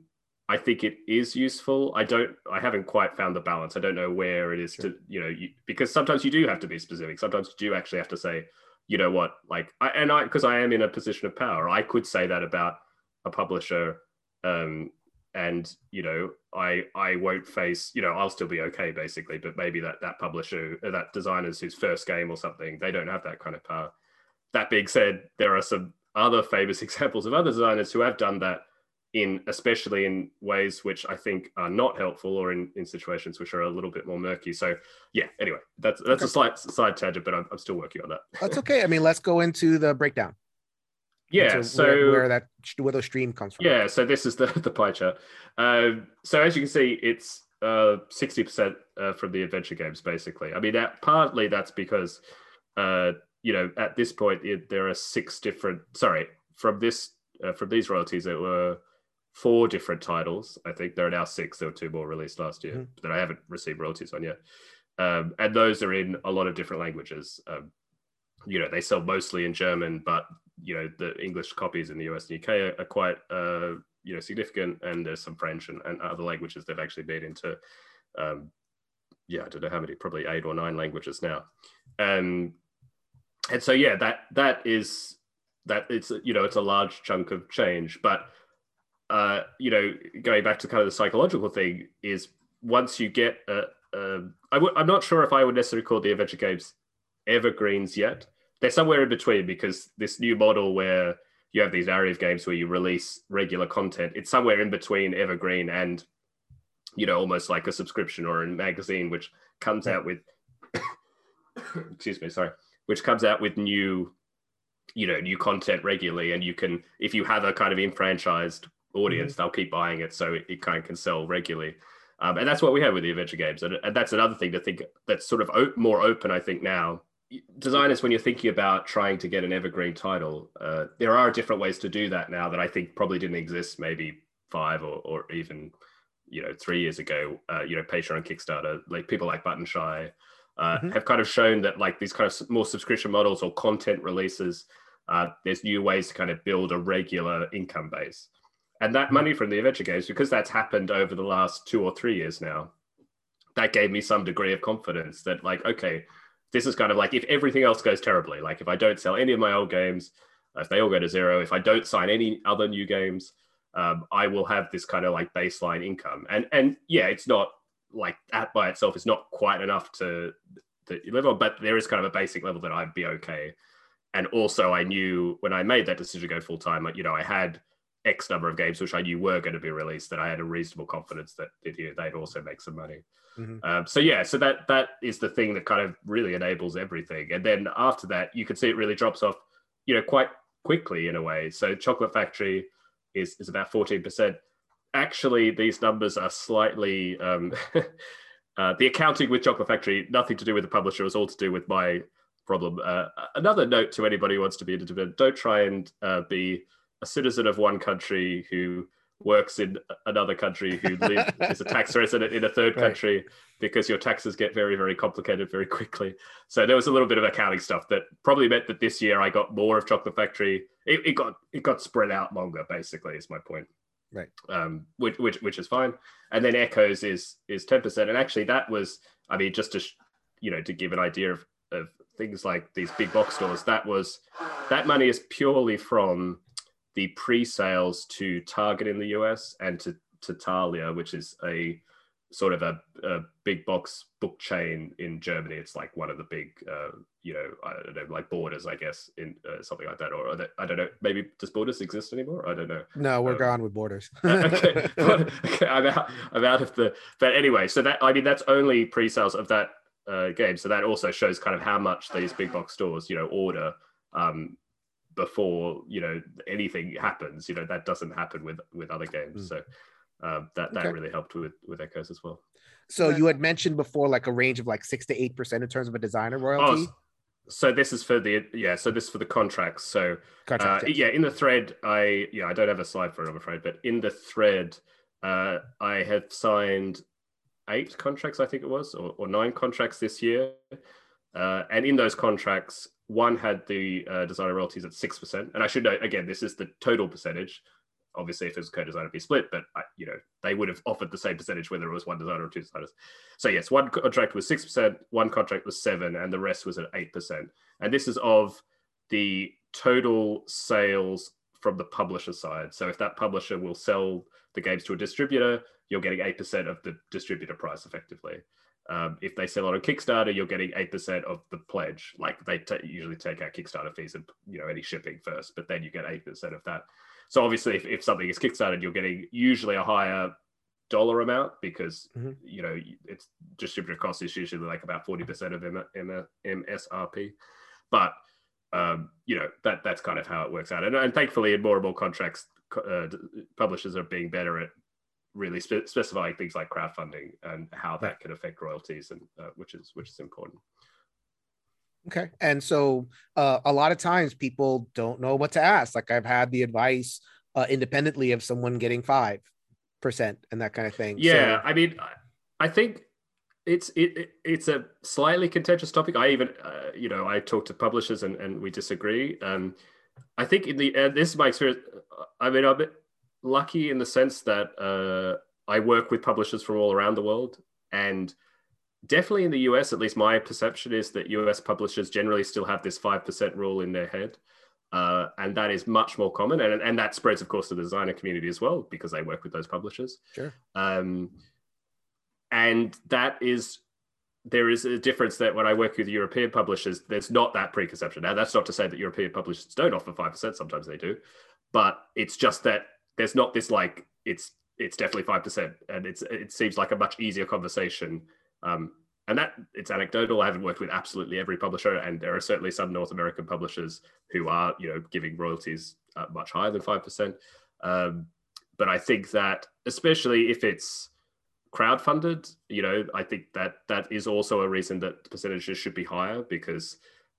I think it is useful. I don't. I haven't quite found the balance. I don't know where it is sure. to you know you, because sometimes you do have to be specific. Sometimes you do actually have to say, you know what, like I, and I because I am in a position of power, I could say that about a publisher, um, and you know I I won't face you know I'll still be okay basically, but maybe that that publisher that designer's whose first game or something they don't have that kind of power. That being said, there are some other famous examples of other designers who have done that in especially in ways which I think are not helpful or in, in situations which are a little bit more murky. So yeah, anyway, that's that's okay. a slight side tangent, but I'm, I'm still working on that.
That's okay. I mean, let's go into the breakdown.
Yeah, so
where, where, that where the stream comes from.
Yeah, so this is the the pie chart. Um, so as you can see, it's uh, sixty uh, percent from the adventure games, basically. I mean, that partly that's because uh, you know at this point it, there are six different. Sorry, from this uh, from these royalties, it were four different titles. I think there are now six. There were two more released last year mm. that I haven't received royalties on yet. Um, and those are in a lot of different languages. Um, you know, they sell mostly in German, but you know, the English copies in the US and UK are, are quite uh, you know significant, and there's some French and, and other languages they've actually made into. Um, yeah, I don't know how many, probably eight or nine languages now. Um, and so yeah, that that is that it's you know it's a large chunk of change, but uh, you know, going back to kind of the psychological thing is once you get a, a I w- I'm not sure if I would necessarily call the adventure games evergreens yet. They're somewhere in between because this new model where you have these of games where you release regular content, it's somewhere in between evergreen and you know almost like a subscription or a magazine which comes out with excuse me, sorry, which comes out with new you know new content regularly and you can if you have a kind of enfranchised audience, mm-hmm. they'll keep buying it, so it, it, kind of can sell regularly. Um, and that's what we have with the adventure games, and, and that's another thing to think that's sort of op- more open, I think now. Designers, when you're thinking about trying to get an evergreen title, uh, there are different ways to do that now that I think probably didn't exist maybe five or, or even you know three years ago. Uh, you know, Patreon and Kickstarter, like people like Button Shy, uh, mm-hmm. have kind of shown that like these kind of more subscription models or content releases, uh, there's new ways to kind of build a regular income base. And that money from the adventure games, because that's happened over the last two or three years now, that gave me some degree of confidence that, like, okay, this is kind of like if everything else goes terribly, like if I don't sell any of my old games, if they all go to zero, if I don't sign any other new games, um, I will have this kind of like baseline income. And and yeah, it's not like that by itself is not quite enough to to live on, but there is kind of a basic level that I'd be okay. And also, I knew when I made that decision to go full time, like you know, I had X number of games which I knew were going to be released that I had a reasonable confidence that they'd also make some money. Mm-hmm. Um, so yeah, so that that is the thing that kind of really enables everything. And then after that, you can see it really drops off, you know, quite quickly in a way. So Chocolate Factory is is about fourteen percent. Actually, these numbers are slightly um, uh, the accounting with Chocolate Factory nothing to do with the publisher. It's all to do with my problem. Uh, another note to anybody who wants to be independent: don't try and uh, be a citizen of one country who works in another country who live, is a tax resident in a third right. country because your taxes get very very complicated very quickly. So there was a little bit of accounting stuff that probably meant that this year i got more of chocolate factory. It, it got it got spread out longer basically is my point.
Right.
Um which which, which is fine. And then echoes is is 10% and actually that was i mean just to you know to give an idea of of things like these big box stores that was that money is purely from the pre-sales to Target in the US and to, to Thalia, which is a sort of a, a, big box book chain in Germany. It's like one of the big, uh, you know, I don't know, like Borders, I guess, in uh, something like that. Or I don't know, maybe does Borders exist anymore? I don't know.
No, we're um, gone with Borders.
okay. okay, I'm out. I'm out of the. But anyway, so that I mean, that's only pre-sales of that uh, game. So that also shows kind of how much these big box stores, you know, order um, before you know anything happens. You know that doesn't happen with with other games. Mm. So uh, that that okay. really helped with with Echoes as well.
So you had mentioned before like a range of like six to eight percent in terms of a designer royalty. Oh,
so this is for the yeah. So this is for the contracts. So uh, yeah, in the thread, I yeah I don't have a slide for it, I'm afraid, but in the thread, uh, I have signed eight contracts, I think it was, or, or nine contracts this year. Uh, and in those contracts, one had the uh, designer royalties at 6%. And I should note, again, this is the total percentage. obviously if it was co-designer, it'd be split but I, you know they would have offered the same percentage whether it was one designer or two designers so yes one contract was 6% one contract was 7 and the rest was at 8% and this is of the total sales from the publisher side so if that publisher will sell the games to a distributor you're getting 8% of the distributor price effectively um, if they sell on Kickstarter, you're getting eight percent of the pledge. Like they t- usually take out Kickstarter fees and you know any shipping first, but then you get eight percent of that. So obviously, if, if something is kickstarted, you're getting usually a higher dollar amount because mm-hmm. you know it's distributor cost is usually like about 40% of M- M- MSRP. But um, you know that that's kind of how it works out. And, and thankfully, in more and more contracts, uh, publishers are being better at really spe- specifying things like crowdfunding and how that can affect royalties, and uh, which is which is important.
Okay. And so uh, a lot of times people don't know what to ask. Like I've had the advice uh, independently of someone getting 5% and that kind of thing.
Yeah. So, I mean, I think it's it, it's a slightly contentious topic. I even, uh, you know, I talk to publishers and, and we disagree. Um, I think in the, uh, this is my experience. I mean, I'm lucky in the sense that uh, I work with publishers from all around the world and definitely in the US, at least my perception is that US publishers generally still have this 5% rule in their head. Uh, and that is much more common. And, and that spreads, of course, to the designer community as well, because they work with those publishers.
Sure.
Um, and that is, there is a difference that when I work with European publishers, there's not that preconception. Now, that's not to say that European publishers don't offer 5%, sometimes they do, but it's just that there's not this like, it's it's definitely 5%. And it's it seems like a much easier conversation um, and that it's anecdotal. I haven't worked with absolutely every publisher, and there are certainly some North American publishers who are, you know, giving royalties uh, much higher than five percent. Um, but I think that, especially if it's crowdfunded, you know, I think that that is also a reason that percentages should be higher because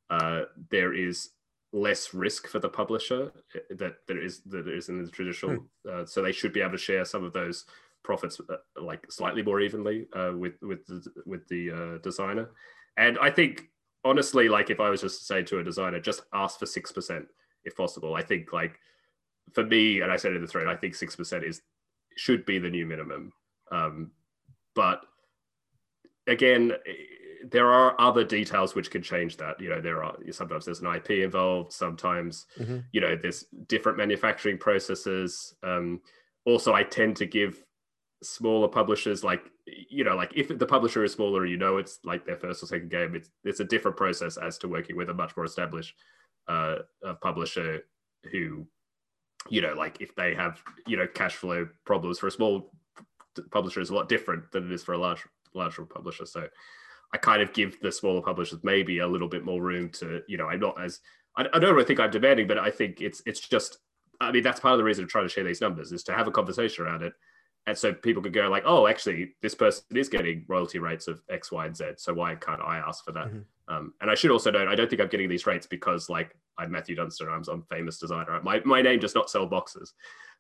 uh, there is less risk for the publisher eh, that there is that there is in the traditional. Hmm. Uh, so they should be able to share some of those profits uh, like slightly more evenly uh, with with the, with the uh, designer. And I think honestly, like if I was just to say to a designer, just ask for six percent if possible. I think like for me, and I said in the thread, I think six percent is should be the new minimum. Um, but again, there are other details which can change that. You know, there are sometimes there's an IP involved. Sometimes mm-hmm. you know there's different manufacturing processes. Um, also, I tend to give smaller publishers like you know like if the publisher is smaller you know it's like their first or second game it's it's a different process as to working with a much more established uh publisher who you know like if they have you know cash flow problems for a small publisher is a lot different than it is for a large larger publisher so i kind of give the smaller publishers maybe a little bit more room to you know i'm not as i, I don't really think i'm demanding but i think it's it's just i mean that's part of the reason i'm trying to share these numbers is to have a conversation around it and so people could go like, oh, actually, this person is getting royalty rates of X, Y, and Z. So why can't I ask for that? Mm-hmm. Um, and I should also note, I don't think I'm getting these rates because like I'm Matthew Dunstan, I'm some famous designer. My my name does not sell boxes.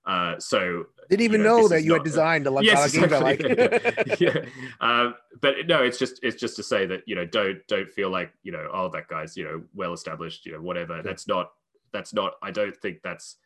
Uh, so
didn't even you know, know that you had designed a lot yes, exactly.
like. yeah. Um, but no, it's just it's just to say that you know don't don't feel like you know oh that guy's you know well established you know whatever. Yeah. That's not that's not. I don't think that's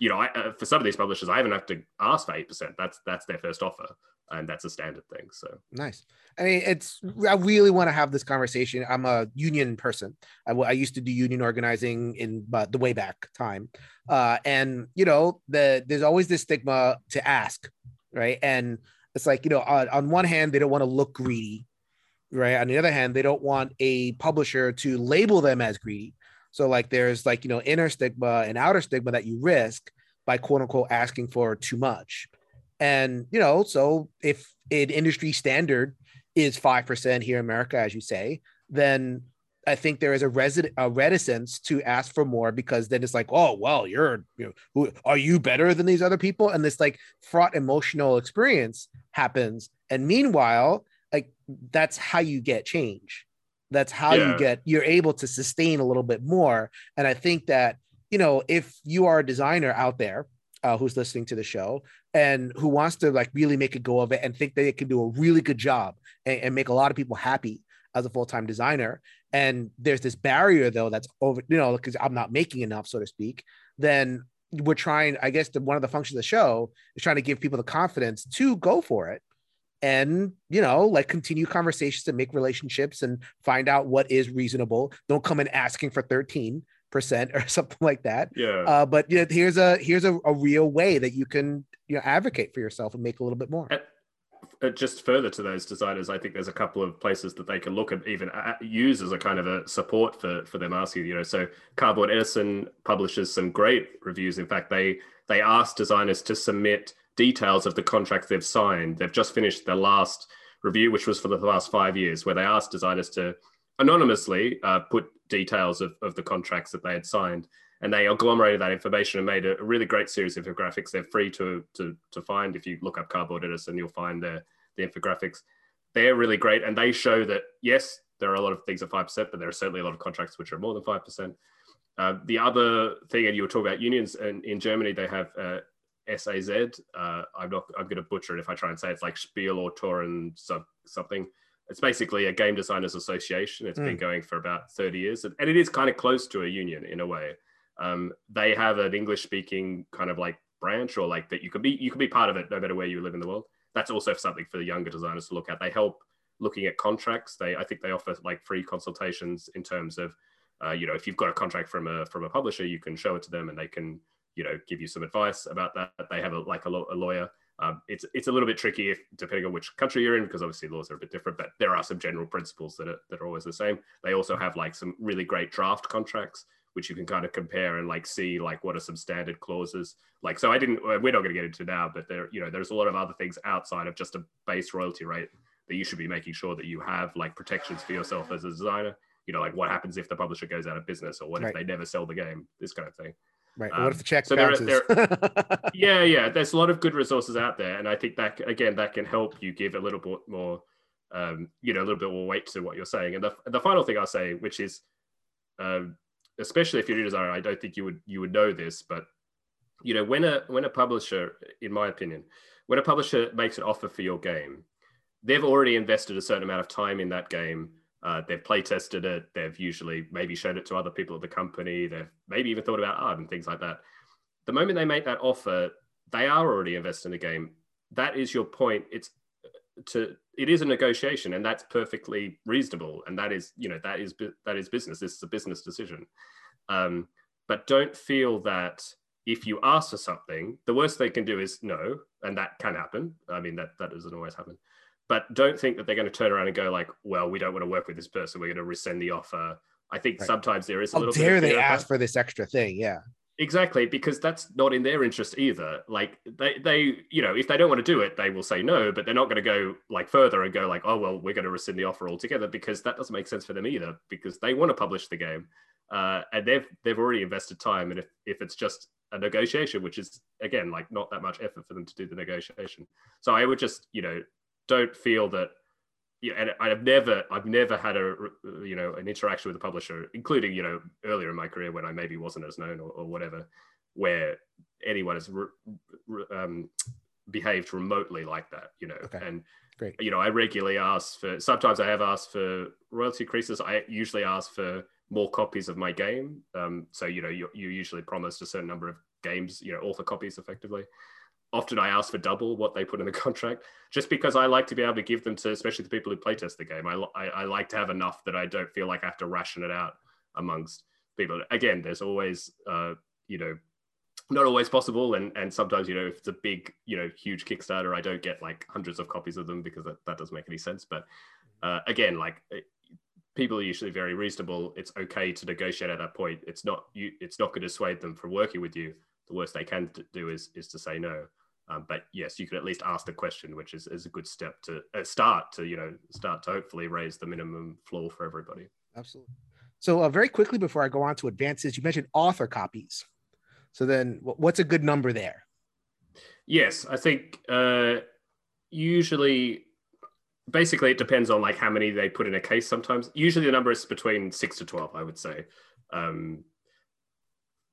you know, I, uh, for some of these publishers, I haven't have to ask for eight percent. That's that's their first offer, and that's a standard thing. So
nice. I mean, it's I really want to have this conversation. I'm a union person. I, I used to do union organizing in the way back time, uh, and you know, the there's always this stigma to ask, right? And it's like you know, on, on one hand, they don't want to look greedy, right? On the other hand, they don't want a publisher to label them as greedy. So like there's like you know inner stigma and outer stigma that you risk by quote unquote asking for too much. And you know, so if an industry standard is five percent here in America, as you say, then I think there is a resident a reticence to ask for more because then it's like, oh well, you're you know, who, are you better than these other people? And this like fraught emotional experience happens. And meanwhile, like that's how you get change. That's how yeah. you get you're able to sustain a little bit more. And I think that you know if you are a designer out there uh, who's listening to the show and who wants to like really make a go of it and think that it can do a really good job and, and make a lot of people happy as a full-time designer. And there's this barrier though that's over you know because i'm not making enough so to speak then we're trying, I guess, the, one of the functions of the show is trying to give people the confidence to go for it and you know like continue conversations and make relationships and find out what is reasonable. Don't come in asking for 13% or something like that
yeah
uh, but you know, here's a here's a, a real way that you can you know advocate for yourself and make a little bit more
uh, just further to those designers, I think there's a couple of places that they can look at, even uh, use as a kind of a support for for them asking. You know, so Cardboard Edison publishes some great reviews. In fact, they they ask designers to submit details of the contracts they've signed. They've just finished their last review, which was for the last five years, where they asked designers to anonymously uh, put details of, of the contracts that they had signed and they agglomerated that information and made a, really great series of infographics. They're free to, to, to find. If you look up Cardboard Edison, you'll find the, the infographics. They're really great. And they show that, yes, there are a lot of things at 5%, but there are certainly a lot of contracts which are more than 5%. Uh, the other thing, and you were talking about unions, and in Germany, they have uh, SAZ. Uh, I'm not, I'm going to butcher it if I try and say it. it's like Spiel or Toren something. It's basically a game designers association. It's mm. been going for about 30 years, and it is kind of close to a union in a way um, they have an English speaking kind of like branch or like that you could be you could be part of it no matter where you live in the world. That's also something for the younger designers to look at. They help looking at contracts. They I think they offer like free consultations in terms of uh, you know if you've got a contract from a from a publisher, you can show it to them and they can you know give you some advice about that. They have a, like a, a lawyer. Um, it's it's a little bit tricky if depending on which country you're in because obviously laws are a bit different, but there are some general principles that are that are always the same. They also have like some really great draft contracts which you can kind of compare and like see like what are some standard clauses like so i didn't we're not going to get into now but there you know there's a lot of other things outside of just a base royalty rate that you should be making sure that you have like protections for yourself as a designer you know like what happens if the publisher goes out of business or what right. if they never sell the game this kind of thing
right um, what if the check so bounces? There,
there, yeah yeah there's a lot of good resources out there and i think that again that can help you give a little bit more um, you know a little bit more weight to what you're saying and the, the final thing i'll say which is um, especially if you're a designer, I don't think you would you would know this, but you know when a when a publisher, in my opinion, when a publisher makes an offer for your game, they've already invested a certain amount of time in that game. Uh, they've play tested it. They've usually maybe shown it to other people at the company. They've maybe even thought about art and things like that. The moment they make that offer, they are already invested in the game. That is your point. It's to it is a negotiation and that's perfectly reasonable and that is you know that is that is business this is a business decision um, but don't feel that if you ask for something the worst they can do is no and that can happen i mean that that doesn't always happen but don't think that they're going to turn around and go like well we don't want to work with this person we're going to rescind the offer i think right. sometimes there is a
How
little
dare they ask for this extra thing yeah
Exactly, because that's not in their interest either. Like they, they, you know, if they don't want to do it, they will say no, but they're not going to go like further and go like, oh well, we're going to rescind the offer altogether because that doesn't make sense for them either. Because they want to publish the game, uh, and they've they've already invested time. And if if it's just a negotiation, which is again like not that much effort for them to do the negotiation, so I would just you know don't feel that yeah, and I've never, I've never had a, you know, an interaction with a publisher, including, you know, earlier in my career when I maybe wasn't as known or, or whatever, where anyone has re, re, um, behaved remotely like that, you know. Okay. And Great. you know, I regularly ask for. Sometimes I have asked for royalty increases. I usually ask for more copies of my game. Um, so you know, you, you usually promised a certain number of games, you know, author copies effectively often I ask for double what they put in the contract, just because I like to be able to give them to, especially the people who playtest the game. I, I, I, like to have enough that I don't feel like I have to ration it out amongst people. Again, there's always, uh, you know, not always possible, and and sometimes you know if it's a big, you know, huge Kickstarter, I don't get like hundreds of copies of them because that, that doesn't make any sense. But uh, again, like it, people are usually very reasonable. It's okay to negotiate at that point. It's not you. It's not going to dissuade them from working with you. The worst they can do is is to say no. Um, but yes, you could at least ask the question, which is, is a good step to uh, start to you know start to hopefully raise the minimum floor for everybody.
Absolutely. So uh, very quickly before I go on to advances, you mentioned author copies. So then, what's a good number there?
Yes, I think uh, usually, basically, it depends on like how many they put in a case. Sometimes, usually, the number is between six to twelve. I would say. Um,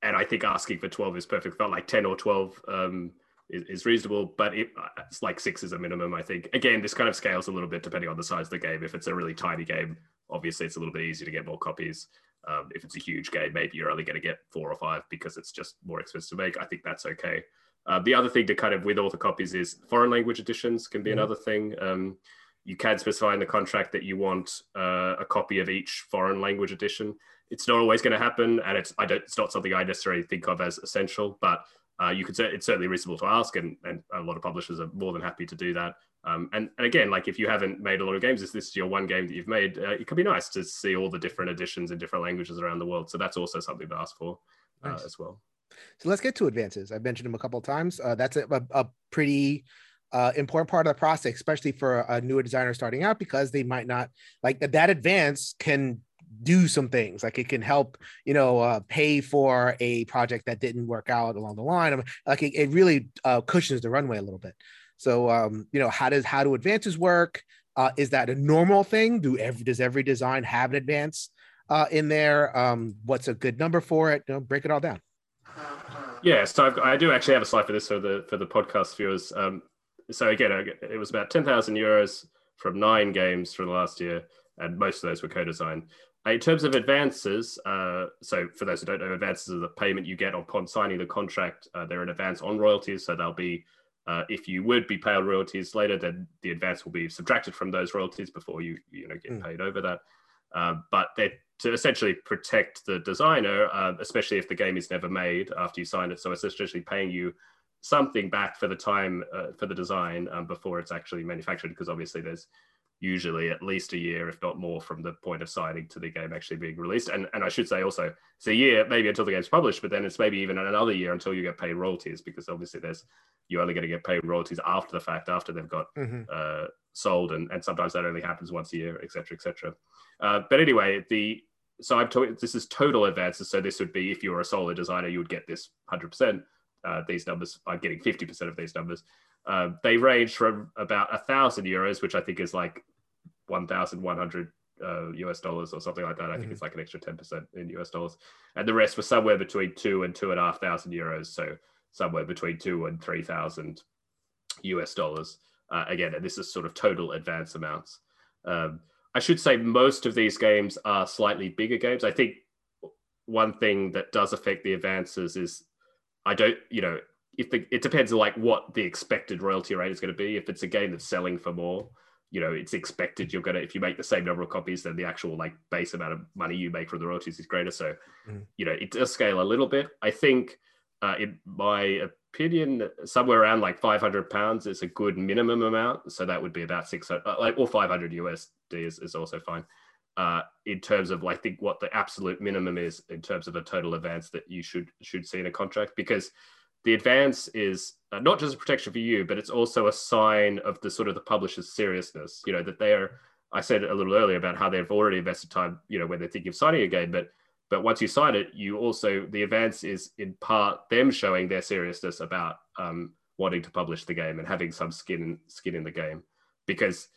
and I think asking for 12 is perfect. Felt like 10 or 12 um, is, is reasonable, but it, uh, it's like six is a minimum. I think. Again, this kind of scales a little bit depending on the size of the game. If it's a really tiny game, obviously it's a little bit easier to get more copies. Um, if it's a huge game, maybe you're only going to get four or five because it's just more expensive to make. I think that's okay. Uh, the other thing to kind of with author copies is foreign language editions can be mm-hmm. another thing. Um, you can specify in the contract that you want uh, a copy of each foreign language edition. It's not always going to happen, and it's I don't it's not something I necessarily think of as essential, but uh, you could say it's certainly reasonable to ask, and, and a lot of publishers are more than happy to do that. Um, and, and again, like if you haven't made a lot of games, if this is your one game that you've made, uh, it could be nice to see all the different editions in different languages around the world. So that's also something to ask for uh, nice. as well.
So let's get to advances. I've mentioned them a couple of times. Uh, that's a, a, a pretty uh, important part of the process, especially for a newer designer starting out, because they might not like. That advance can do some things like it can help you know uh, pay for a project that didn't work out along the line mean, like it, it really uh, cushions the runway a little bit. So um, you know how does how do advances work? Uh, is that a normal thing? Do every does every design have an advance uh, in there? Um, what's a good number for it? You know, break it all down.
Yeah so I've, i do actually have a slide for this for the for the podcast viewers. Um, so again it was about 10,000 euros from nine games from the last year and most of those were co-designed in terms of advances, uh, so for those who don't know, advances are the payment you get upon signing the contract. Uh, they're an advance on royalties, so they'll be uh, if you would be paid royalties later, then the advance will be subtracted from those royalties before you you know get mm. paid over that. Uh, but they're to essentially protect the designer, uh, especially if the game is never made after you sign it. So it's essentially paying you something back for the time uh, for the design um, before it's actually manufactured, because obviously there's usually at least a year, if not more, from the point of signing to the game actually being released. And and I should say also, it's a year maybe until the game's published, but then it's maybe even another year until you get paid royalties because obviously there's you're only going to get paid royalties after the fact, after they've got mm-hmm. uh, sold, and and sometimes that only happens once a year, etc., etc. Uh, but anyway, the so I've told this is total advances. So this would be if you were a solo designer, you would get this 100%. Uh, these numbers, I'm getting 50% of these numbers. Uh, they range from about a thousand euros, which I think is like 1,100 uh, US dollars or something like that. I think mm-hmm. it's like an extra 10% in US dollars. And the rest were somewhere between two and two and a half thousand euros. So somewhere between two and 3,000 US dollars. Uh, again, and this is sort of total advance amounts. Um, I should say most of these games are slightly bigger games. I think one thing that does affect the advances is I don't, you know, if the, it depends on like what the expected royalty rate is going to be. If it's a game that's selling for more, you know it's expected you're gonna if you make the same number of copies then the actual like base amount of money you make from the royalties is greater. So mm. you know it does scale a little bit. I think uh, in my opinion somewhere around like 500 pounds is a good minimum amount. So that would be about 600 uh, like or 500 usd is, is also fine. Uh, in terms of like think what the absolute minimum is in terms of a total advance that you should should see in a contract because the advance is uh, not just a protection for you, but it's also a sign of the sort of the publisher's seriousness. You know that they are. I said a little earlier about how they've already invested time. You know when they're thinking of signing a game, but but once you sign it, you also the advance is in part them showing their seriousness about um, wanting to publish the game and having some skin skin in the game because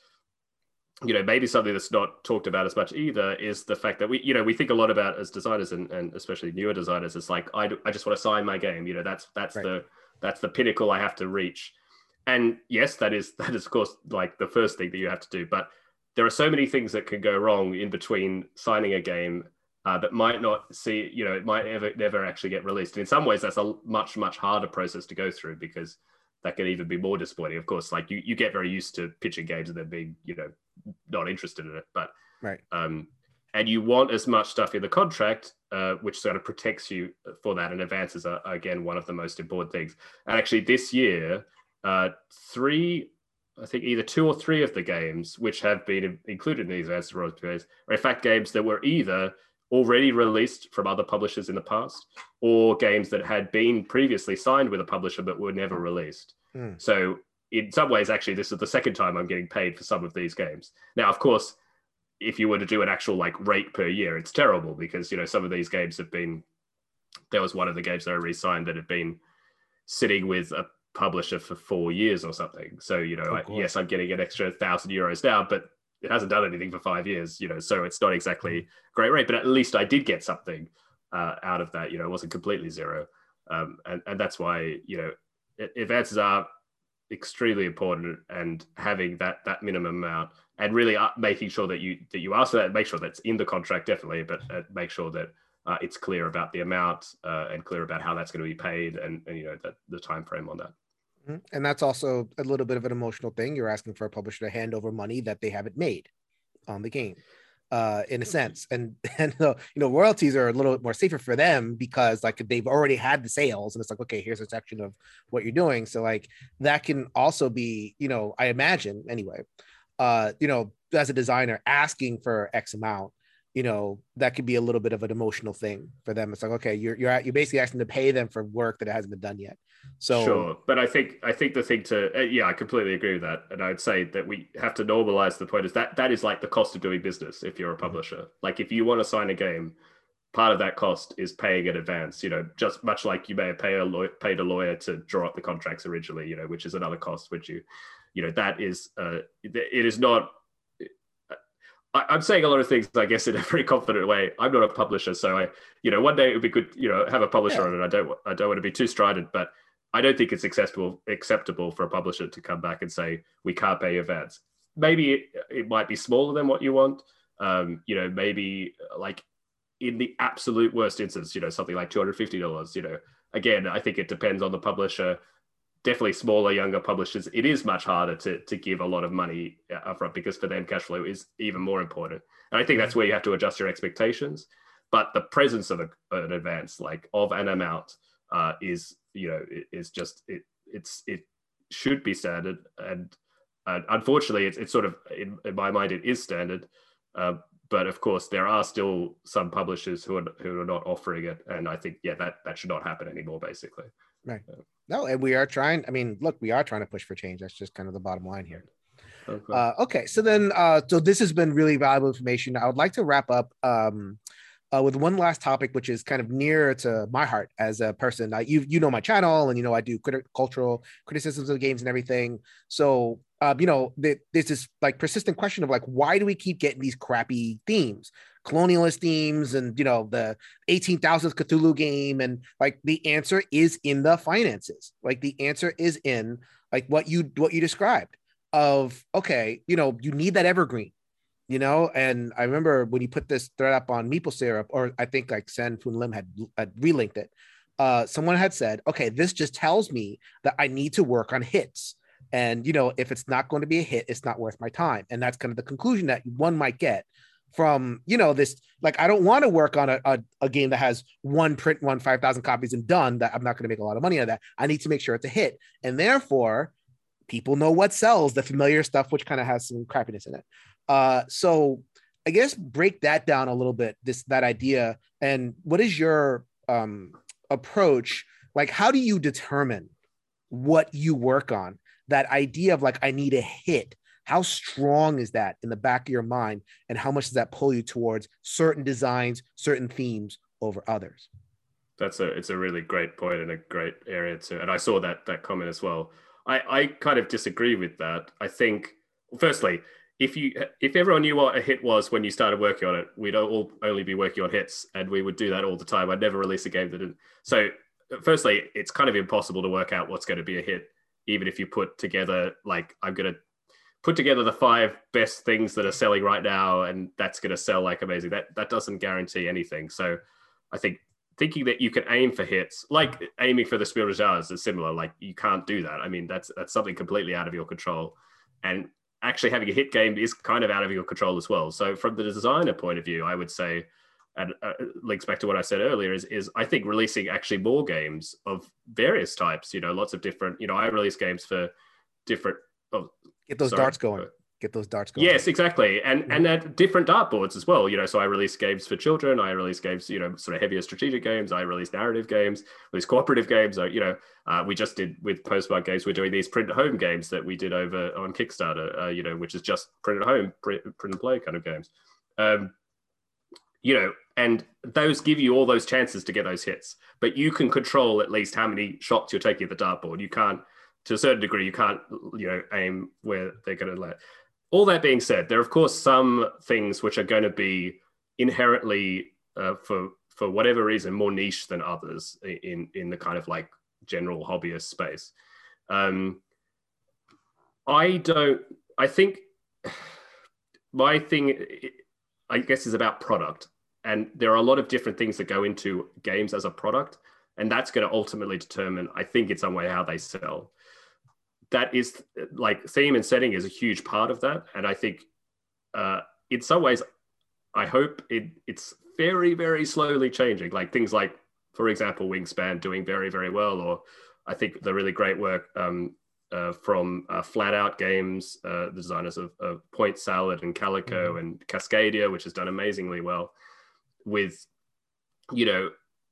you know maybe something that's not talked about as much either is the fact that we you know we think a lot about as designers and, and especially newer designers it's like I, I just want to sign my game you know that's that's right. the that's the pinnacle i have to reach and yes that is that is of course like the first thing that you have to do but there are so many things that can go wrong in between signing a game uh, that might not see you know it might ever never actually get released and in some ways that's a much much harder process to go through because that can even be more disappointing. Of course, like you, you get very used to pitching games and then being, you know, not interested in it. But
right.
Um, and you want as much stuff in the contract, uh, which sort of protects you for that. And advances are again one of the most important things. And actually, this year, uh, three, I think either two or three of the games which have been included in these advanced royalties are in fact games that were either already released from other publishers in the past or games that had been previously signed with a publisher but were never released. Mm. So in some ways, actually, this is the second time I'm getting paid for some of these games. Now, of course, if you were to do an actual like rate per year, it's terrible because you know some of these games have been. There was one of the games that I re-signed that had been sitting with a publisher for four years or something. So you know, I, yes, I'm getting an extra thousand euros now, but it hasn't done anything for five years. You know, so it's not exactly hmm. great rate, but at least I did get something uh, out of that. You know, it wasn't completely zero, um, and and that's why you know advances are extremely important and having that that minimum amount and really uh, making sure that you that you ask for that, make sure that's in the contract definitely, but uh, make sure that uh, it's clear about the amount uh, and clear about how that's going to be paid and, and you know that the time frame on that.
Mm-hmm. And that's also a little bit of an emotional thing. You're asking for a publisher to hand over money that they haven't made on the game, uh, in a sense. And and uh, you know royalties are a little bit more safer for them because like they've already had the sales, and it's like okay, here's a section of what you're doing. So like that can also be you know I imagine anyway, uh, you know as a designer asking for X amount you know that could be a little bit of an emotional thing for them it's like okay you're you're you're basically asking to pay them for work that hasn't been done yet so
sure but i think i think the thing to uh, yeah i completely agree with that and i'd say that we have to normalize the point is that that is like the cost of doing business if you're a mm-hmm. publisher like if you want to sign a game part of that cost is paying in advance you know just much like you may have paid a lawyer, paid a lawyer to draw up the contracts originally you know which is another cost which you you know that is uh it is not I, am saying a lot of things, I guess, in a very confident way. I'm not a publisher, so I, you know, one day it would be good, you know, have a publisher yeah. on it. I don't, I don't want to be too strident, but I don't think it's acceptable acceptable for a publisher to come back and say we can't pay your ads. Maybe it, it might be smaller than what you want. Um, you know, maybe like in the absolute worst instance, you know, something like two hundred fifty dollars. You know, again, I think it depends on the publisher definitely smaller, younger publishers, it is much harder to, to give a lot of money upfront because for them, cash flow is even more important. And I think that's where you have to adjust your expectations. But the presence of a, an advance, like of an amount, uh, is you know is just it it's it should be standard. And uh, unfortunately, it's, it's sort of in, in, my mind it is standard. Uh, but of course, there are still some publishers who are who are not offering it, and I think yeah, that that should not happen anymore. Basically,
right. No, and we are trying. I mean, look, we are trying to push for change. That's just kind of the bottom line here. Okay. Uh, okay. So then, uh, so this has been really valuable information. I would like to wrap up um, uh, with one last topic, which is kind of near to my heart as a person. you you know my channel, and you know I do criti- cultural criticisms of games and everything. So uh, you know, the, there's this like persistent question of like, why do we keep getting these crappy themes? colonialist themes and you know the 18,000th Cthulhu game and like the answer is in the finances like the answer is in like what you what you described of okay you know you need that evergreen you know and I remember when you put this thread up on Meeple Syrup or I think like Sen-Foong Lim had, had relinked it uh someone had said okay this just tells me that I need to work on hits and you know if it's not going to be a hit it's not worth my time. And that's kind of the conclusion that one might get from you know this like i don't want to work on a, a, a, game that has one print one 5000 copies and done that i'm not going to make a lot of money on that. I need to make sure it's a hit. And therefore people know what sells the familiar stuff which kind of has some crappiness in it uh so i guess break that down a little bit this that idea and what is your um approach? Like how do you determine what you work on? That idea of like i need a hit. How strong is that in the back of your mind and how much does that pull you towards certain designs certain themes over others?
That's a it's a really great point and a great area to and i saw that that comment as well. I i kind of disagree with that. I think firstly if you if everyone knew what a hit was when you started working on it we'd all only be working on hits and we would do that all the time. I'd never release a game that didn't. So firstly it's kind of impossible to work out what's going to be a hit even if you put together like i'm going to put together the five best things that are selling right now and that's going to sell like amazing. That that doesn't guarantee anything. So i think thinking that you can aim for hits like aiming for the Spiel des Jahres is similar like you can't do that. I mean that's that's something completely out of your control. And actually having a hit game is kind of out of your control as well so from the designer point of view i would say and uh, links back to what I said earlier is is I think releasing actually more games of various types. You know, lots of different. You know, I release games for different oh,
Get those Sorry. darts going. Get those darts going.
Yes, exactly, and mm-hmm. and at different dartboards as well. You know, so I release games for children. I release games, you know, sort of heavier strategic games. I release narrative games. Release cooperative games. you know, uh, we just did with postmark games. We're doing these print at home games that we did over on Kickstarter. Uh, you know, which is just print at home, print, print and play kind of games. Um, you know, and those give you all those chances to get those hits. But you can control at least how many shots you're taking at the dartboard. You can't to a certain degree, you can't, you know, aim where they're going to let. All that being said, there are of course some things which are going to be inherently, uh, for for whatever reason, more niche than others in in the kind of like general hobbyist space. Um, I don't. I think my thing, I guess, is about product, and there are a lot of different things that go into games as a product, and that's going to ultimately determine, I think, in some way, how they sell. That is like theme and setting is a huge part of that, and I think, uh, in some ways, I hope it, it's very, very slowly changing. Like things like, for example, Wingspan doing very, very well, or I think the really great work um, uh, from uh, Flat Out Games, uh, the designers of, of, Point Salad and Calico mm-hmm. and Cascadia, which has done amazingly well. With, you know,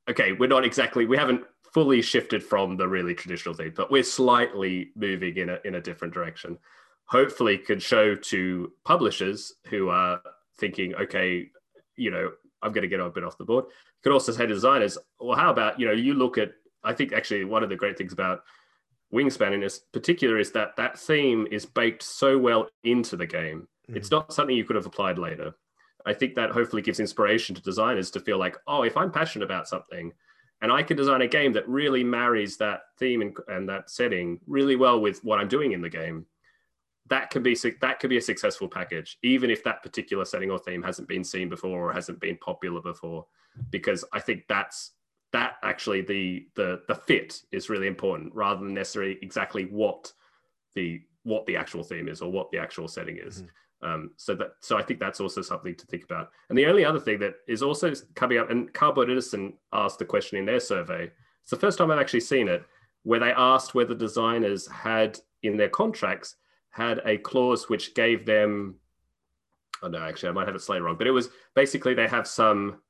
okay, we're not exactly, we haven't fully shifted from the really traditional thing, but we're slightly moving in a in a different direction. Hopefully, can show to publishers who are thinking, okay, you know, I'm going to get a bit off the board. You could also say to designers, well, how about you know, you look at. I think actually one of the great things about Wingspan in particular is that that theme is baked so well into the game. Mm-hmm. It's not something you could have applied later. I think that hopefully gives inspiration to designers to feel like, oh, if I'm passionate about something and I can design a game that really marries that theme and, and that setting really well with what I'm doing in the game, that can be that could be a successful package, even if that particular setting or theme hasn't been seen before or hasn't been popular before, because I think that's that actually the the the fit is really important rather than necessarily exactly what the what the actual theme is or what the actual setting is. Mm-hmm. Um, so that so I think that's also something to think about. And the only other thing that is also coming up, and Cardboard Edison asked the question in their survey. It's the first time I've actually seen it, where they asked whether designers had in their contracts had a clause which gave them. Oh no, actually, I might have it slightly wrong, but it was basically they have some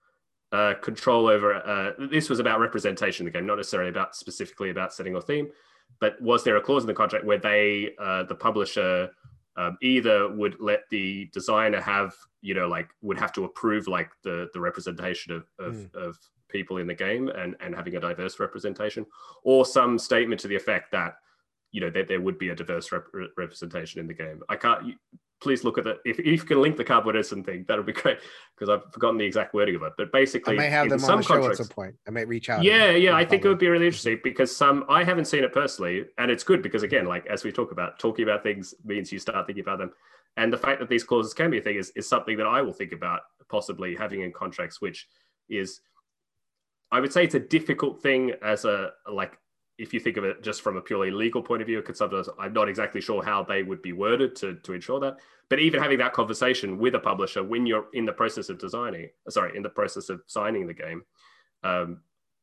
uh, control over. Uh, this was about representation in the game, not necessarily about specifically about setting or theme. But was there a clause in the contract where they, uh, the publisher, um, either would let the designer have, you know, like would have to approve like the the representation of of, mm. of people in the game and and having a diverse representation, or some statement to the effect that you know that there would be a diverse rep- representation in the game. I can't please look at it. If, if you can link the cardboard Edison thing, that would be great because I've forgotten the exact wording of it. But basically,
I may have them some on the show at some point. I might reach out.
Yeah, yeah, I think it would be really interesting because some I haven't seen it personally, and it's good because again, like as we talk about, talking about things means you start thinking about them, and the fact that these clauses can be a thing is is something that I will think about possibly having in contracts, which is. I would say it's a difficult thing as a like if you think of it just from a purely legal point of view, because sometimes I'm not exactly sure how they would be worded to, to ensure that. But even having that conversation with a publisher when you're in the process of designing, sorry, in the process of signing the game, um,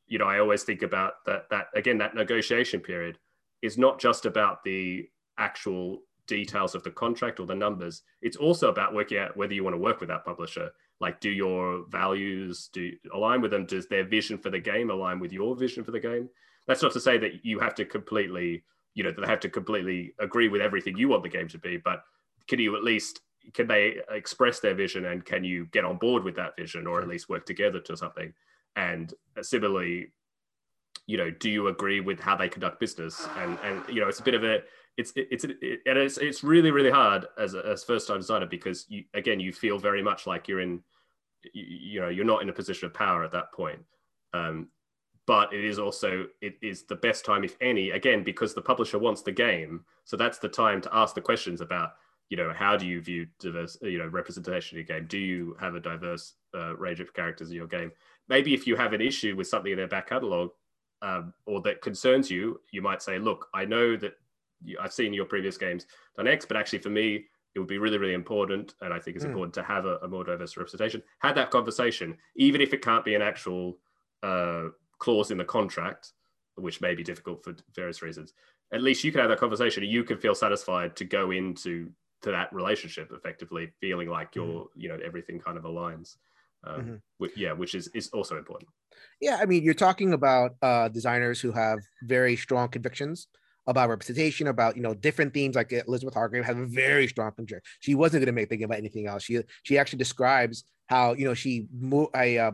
you know, I always think about that. That again, that negotiation period is not just about the actual details of the contract or the numbers. It's also about working out whether you want to work with that publisher. Like, do your values do align with them? Does their vision for the game align with your vision for the game? That's not to say that you have to completely, you know, they have to completely agree with everything you want the game to be, but can you at least can they express their vision and can you get on board with that vision or at least work together to something? And similarly, you know, do you agree with how they conduct business? And and you know, it's a bit of a it's it's it, and it's it's really really hard as a as first time designer because you again you feel very much like you're in you, you know you're not in a position of power at that point. Um, but it is also it is the best time if any again because the publisher wants the game. So that's the time to ask the questions about you know how do you view diverse you know representation in your game? Do you have a diverse uh, range of characters in your game? Maybe if you have an issue with something in their back catalog um, or that concerns you you might say look i know that you, i've seen your previous games done x but actually for me it would be really really important and i think it's mm. important to have a, a, more diverse representation. Had that conversation even if it can't be an actual uh, clause in the contract, which may be difficult for various reasons, at least you can have that conversation and you can feel satisfied to go into to that relationship effectively, feeling like you're, mm-hmm. you know, everything kind of aligns. Um, mm-hmm. which, yeah, which is is also important.
Yeah, I mean, you're talking about uh, designers who have very strong convictions about representation, about you know different themes. Like Elizabeth Hargrave has a very strong conviction. She wasn't going to make thinking about anything else. She she actually describes how you know she moved a uh,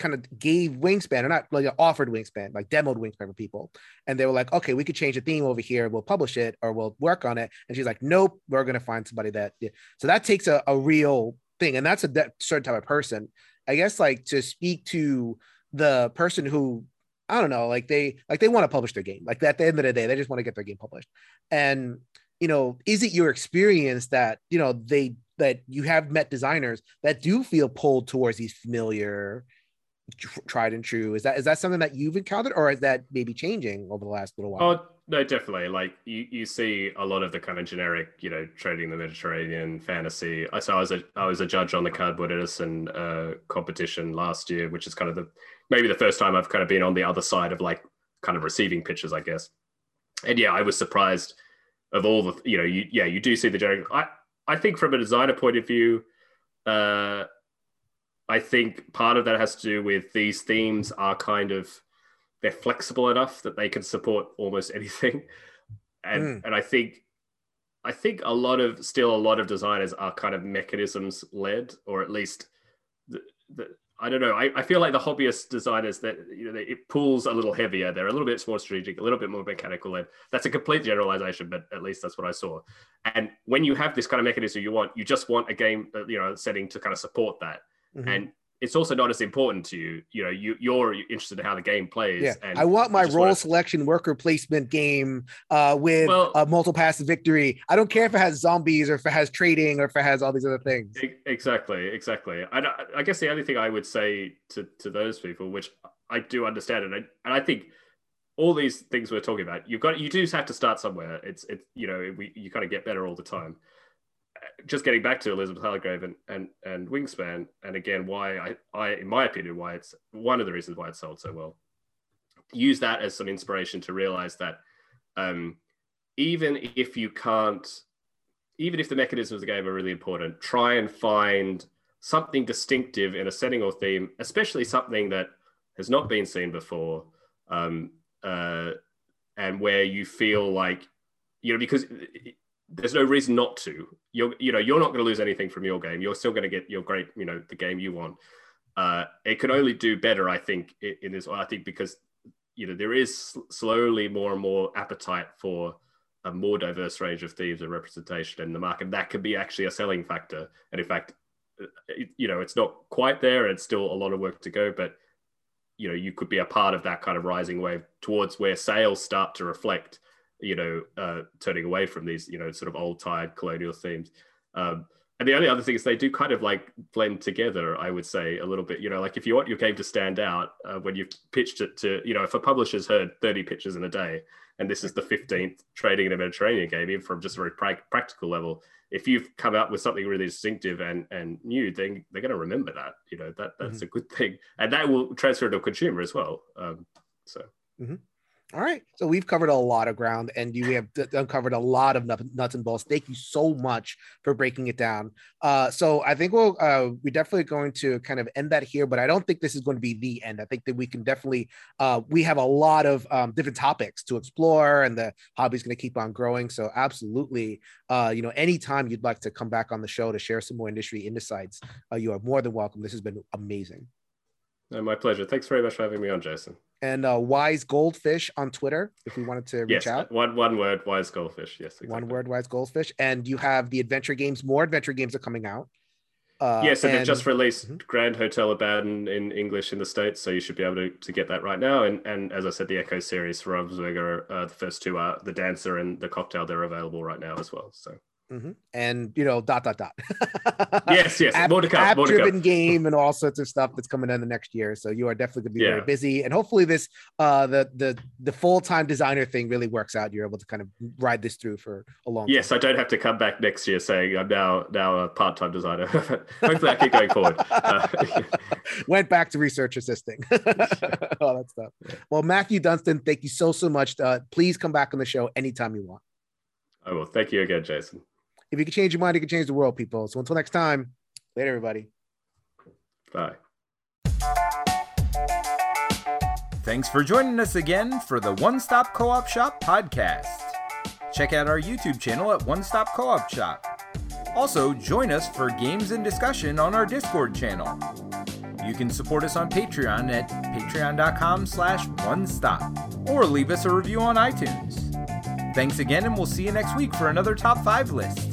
kind of gave Wingspan, or not like offered Wingspan, like demoed Wingspan for people. And they were like, okay, we could change the theme over here. We'll publish it or we'll work on it. And she's like, nope, we're going to find somebody that. Yeah. So that takes a, a real thing. And that's a certain type of person. I guess like to speak to the person who, I don't know, like they, like they want to publish their game. Like at the end of the day, they just want to get their game published. And you know, is it your experience that you know they that you have met designers that do feel pulled towards these familiar tried and true. Is that is that something that you've encountered or is that maybe changing over the last little while?
Oh no definitely. Like you, you see a lot of the kind of generic you know trading the mediterranean fantasy. I saw i was a i was a judge on the cardboard edison uh, competition last year which is kind of the maybe the first time i've kind of been on the other side of like kind of receiving pitches i guess. And yeah i was surprised of all the you know you yeah you do see the generic. I I think from a designer point of view, uh, I think part of that has to do with these themes are kind of they're flexible enough that they can support almost anything, and mm. and I think I think a lot of still a lot of designers are kind of mechanisms led, or at least the, the I don't know. I, I feel like the hobbyist designers that you know it pulls a little heavier. They're a little bit more strategic, a little bit more mechanical. And that's a complete generalization, but at least that's what I saw. And when you have this kind of mechanism you want, you just want a game, uh, you know, setting to kind of support that. Mm-hmm. And it's also not as important to you. You know, you you're interested in how the game plays.
Yeah, I want my role selection worker placement game uh, with well, a multiple pass victory. I don't care if it has zombies or if it has trading or if it has all these other things.
Exactly, exactly. I, I guess the only thing I would say to to those people, which I do understand, and I, and I think all these things we're talking about, you've got you do have to start somewhere. It's it's you know we you kind of get better all the time just getting back to Elizabeth Hargrave and, and, and Wingspan, and again, why I, I, in my opinion, why it's one of the reasons why it sold so well. Use that as some inspiration to realize that um, even if you can't, even if the mechanisms of the game are really important, try and find something distinctive in a setting or theme, especially something that has not been seen before, um, uh, and where you feel like, you know, because there's no reason not to. You're, you know, you're not going to lose anything from your game. You're still going to get your great, you know, the game you want. Uh, it can only do better, I think, in, this. I think because you know there is slowly more and more appetite for a more diverse range of themes and representation in the market. That could be actually a selling factor. And in fact, uh, you know, it's not quite there. It's still a lot of work to go, but you know, you could be a part of that kind of rising wave towards where sales start to reflect you know, uh, turning away from these, you know, sort of old tired colonial themes. Um, and the only other thing is they do kind of like blend together, I would say, a little bit. You know, like if you want your game to stand out uh, when you've pitched it to, you know, if a publisher's heard 30 pitches in a day, and this is the 15th trading in a Mediterranean game, even from just a very pra- practical level, if you've come out with something really distinctive and, and new, then they're going to remember that. You know, that that's mm-hmm. a good thing. And that will transfer to a consumer as well. Um, so.
Mm-hmm. All right. So we've covered a lot of ground and you have uncovered a lot of nuts and bolts. Thank you so much for breaking it down. Uh, so I think we'll, uh, we're definitely going to kind of end that here, but I don't think this is going to be the end. I think that we can definitely, uh, we have a lot of um, different topics to explore and the hobby is going to keep on growing. So absolutely, uh, you know, anytime you'd like to come back on the show to share some more industry insights, uh, you are more than welcome. This has been amazing.
My pleasure. Thanks very much for having me on, Jason
and uh, Wise Goldfish on Twitter if we wanted to reach
yes,
out.
One one word, Wise Goldfish. Yes, exactly.
one word, Wise Goldfish. And you have the adventure games. More adventure games are coming out.
Uh, yes, and, and they've just released mm-hmm. Grand Hotel Abaddon in English in the states, so you should be able to, to get that right now. And and as I said, the Echo series for Ravensburger, uh, the first two are the Dancer and the Cocktail. They're available right now as well. So
Mm-hmm. And you know, dot dot dot.
yes, yes.
app, come. App driven game and all sorts of stuff that's coming in the next year. So you are definitely going to be yeah. very busy. And hopefully, this uh the the the full time designer thing really works out. You're able to kind of ride this through for a long.
Yes,
time.
I don't have to come back next year saying I'm now now a part time designer. hopefully, I keep going forward. Uh,
Went back to research assisting. all that stuff. Well, Matthew Dunstan, thank you so so much. Uh, please come back on the show anytime you want.
I will. Thank you again, Jason.
If you can change your mind, you can change the world, people. So until next time, later, everybody.
Bye.
Thanks for joining us again for the One Stop Co op Shop podcast. Check out our YouTube channel at One Stop Co op Shop. Also, join us for games and discussion on our Discord channel. You can support us on Patreon at patreon.com slash one stop or leave us a review on iTunes. Thanks again, and we'll see you next week for another top five list.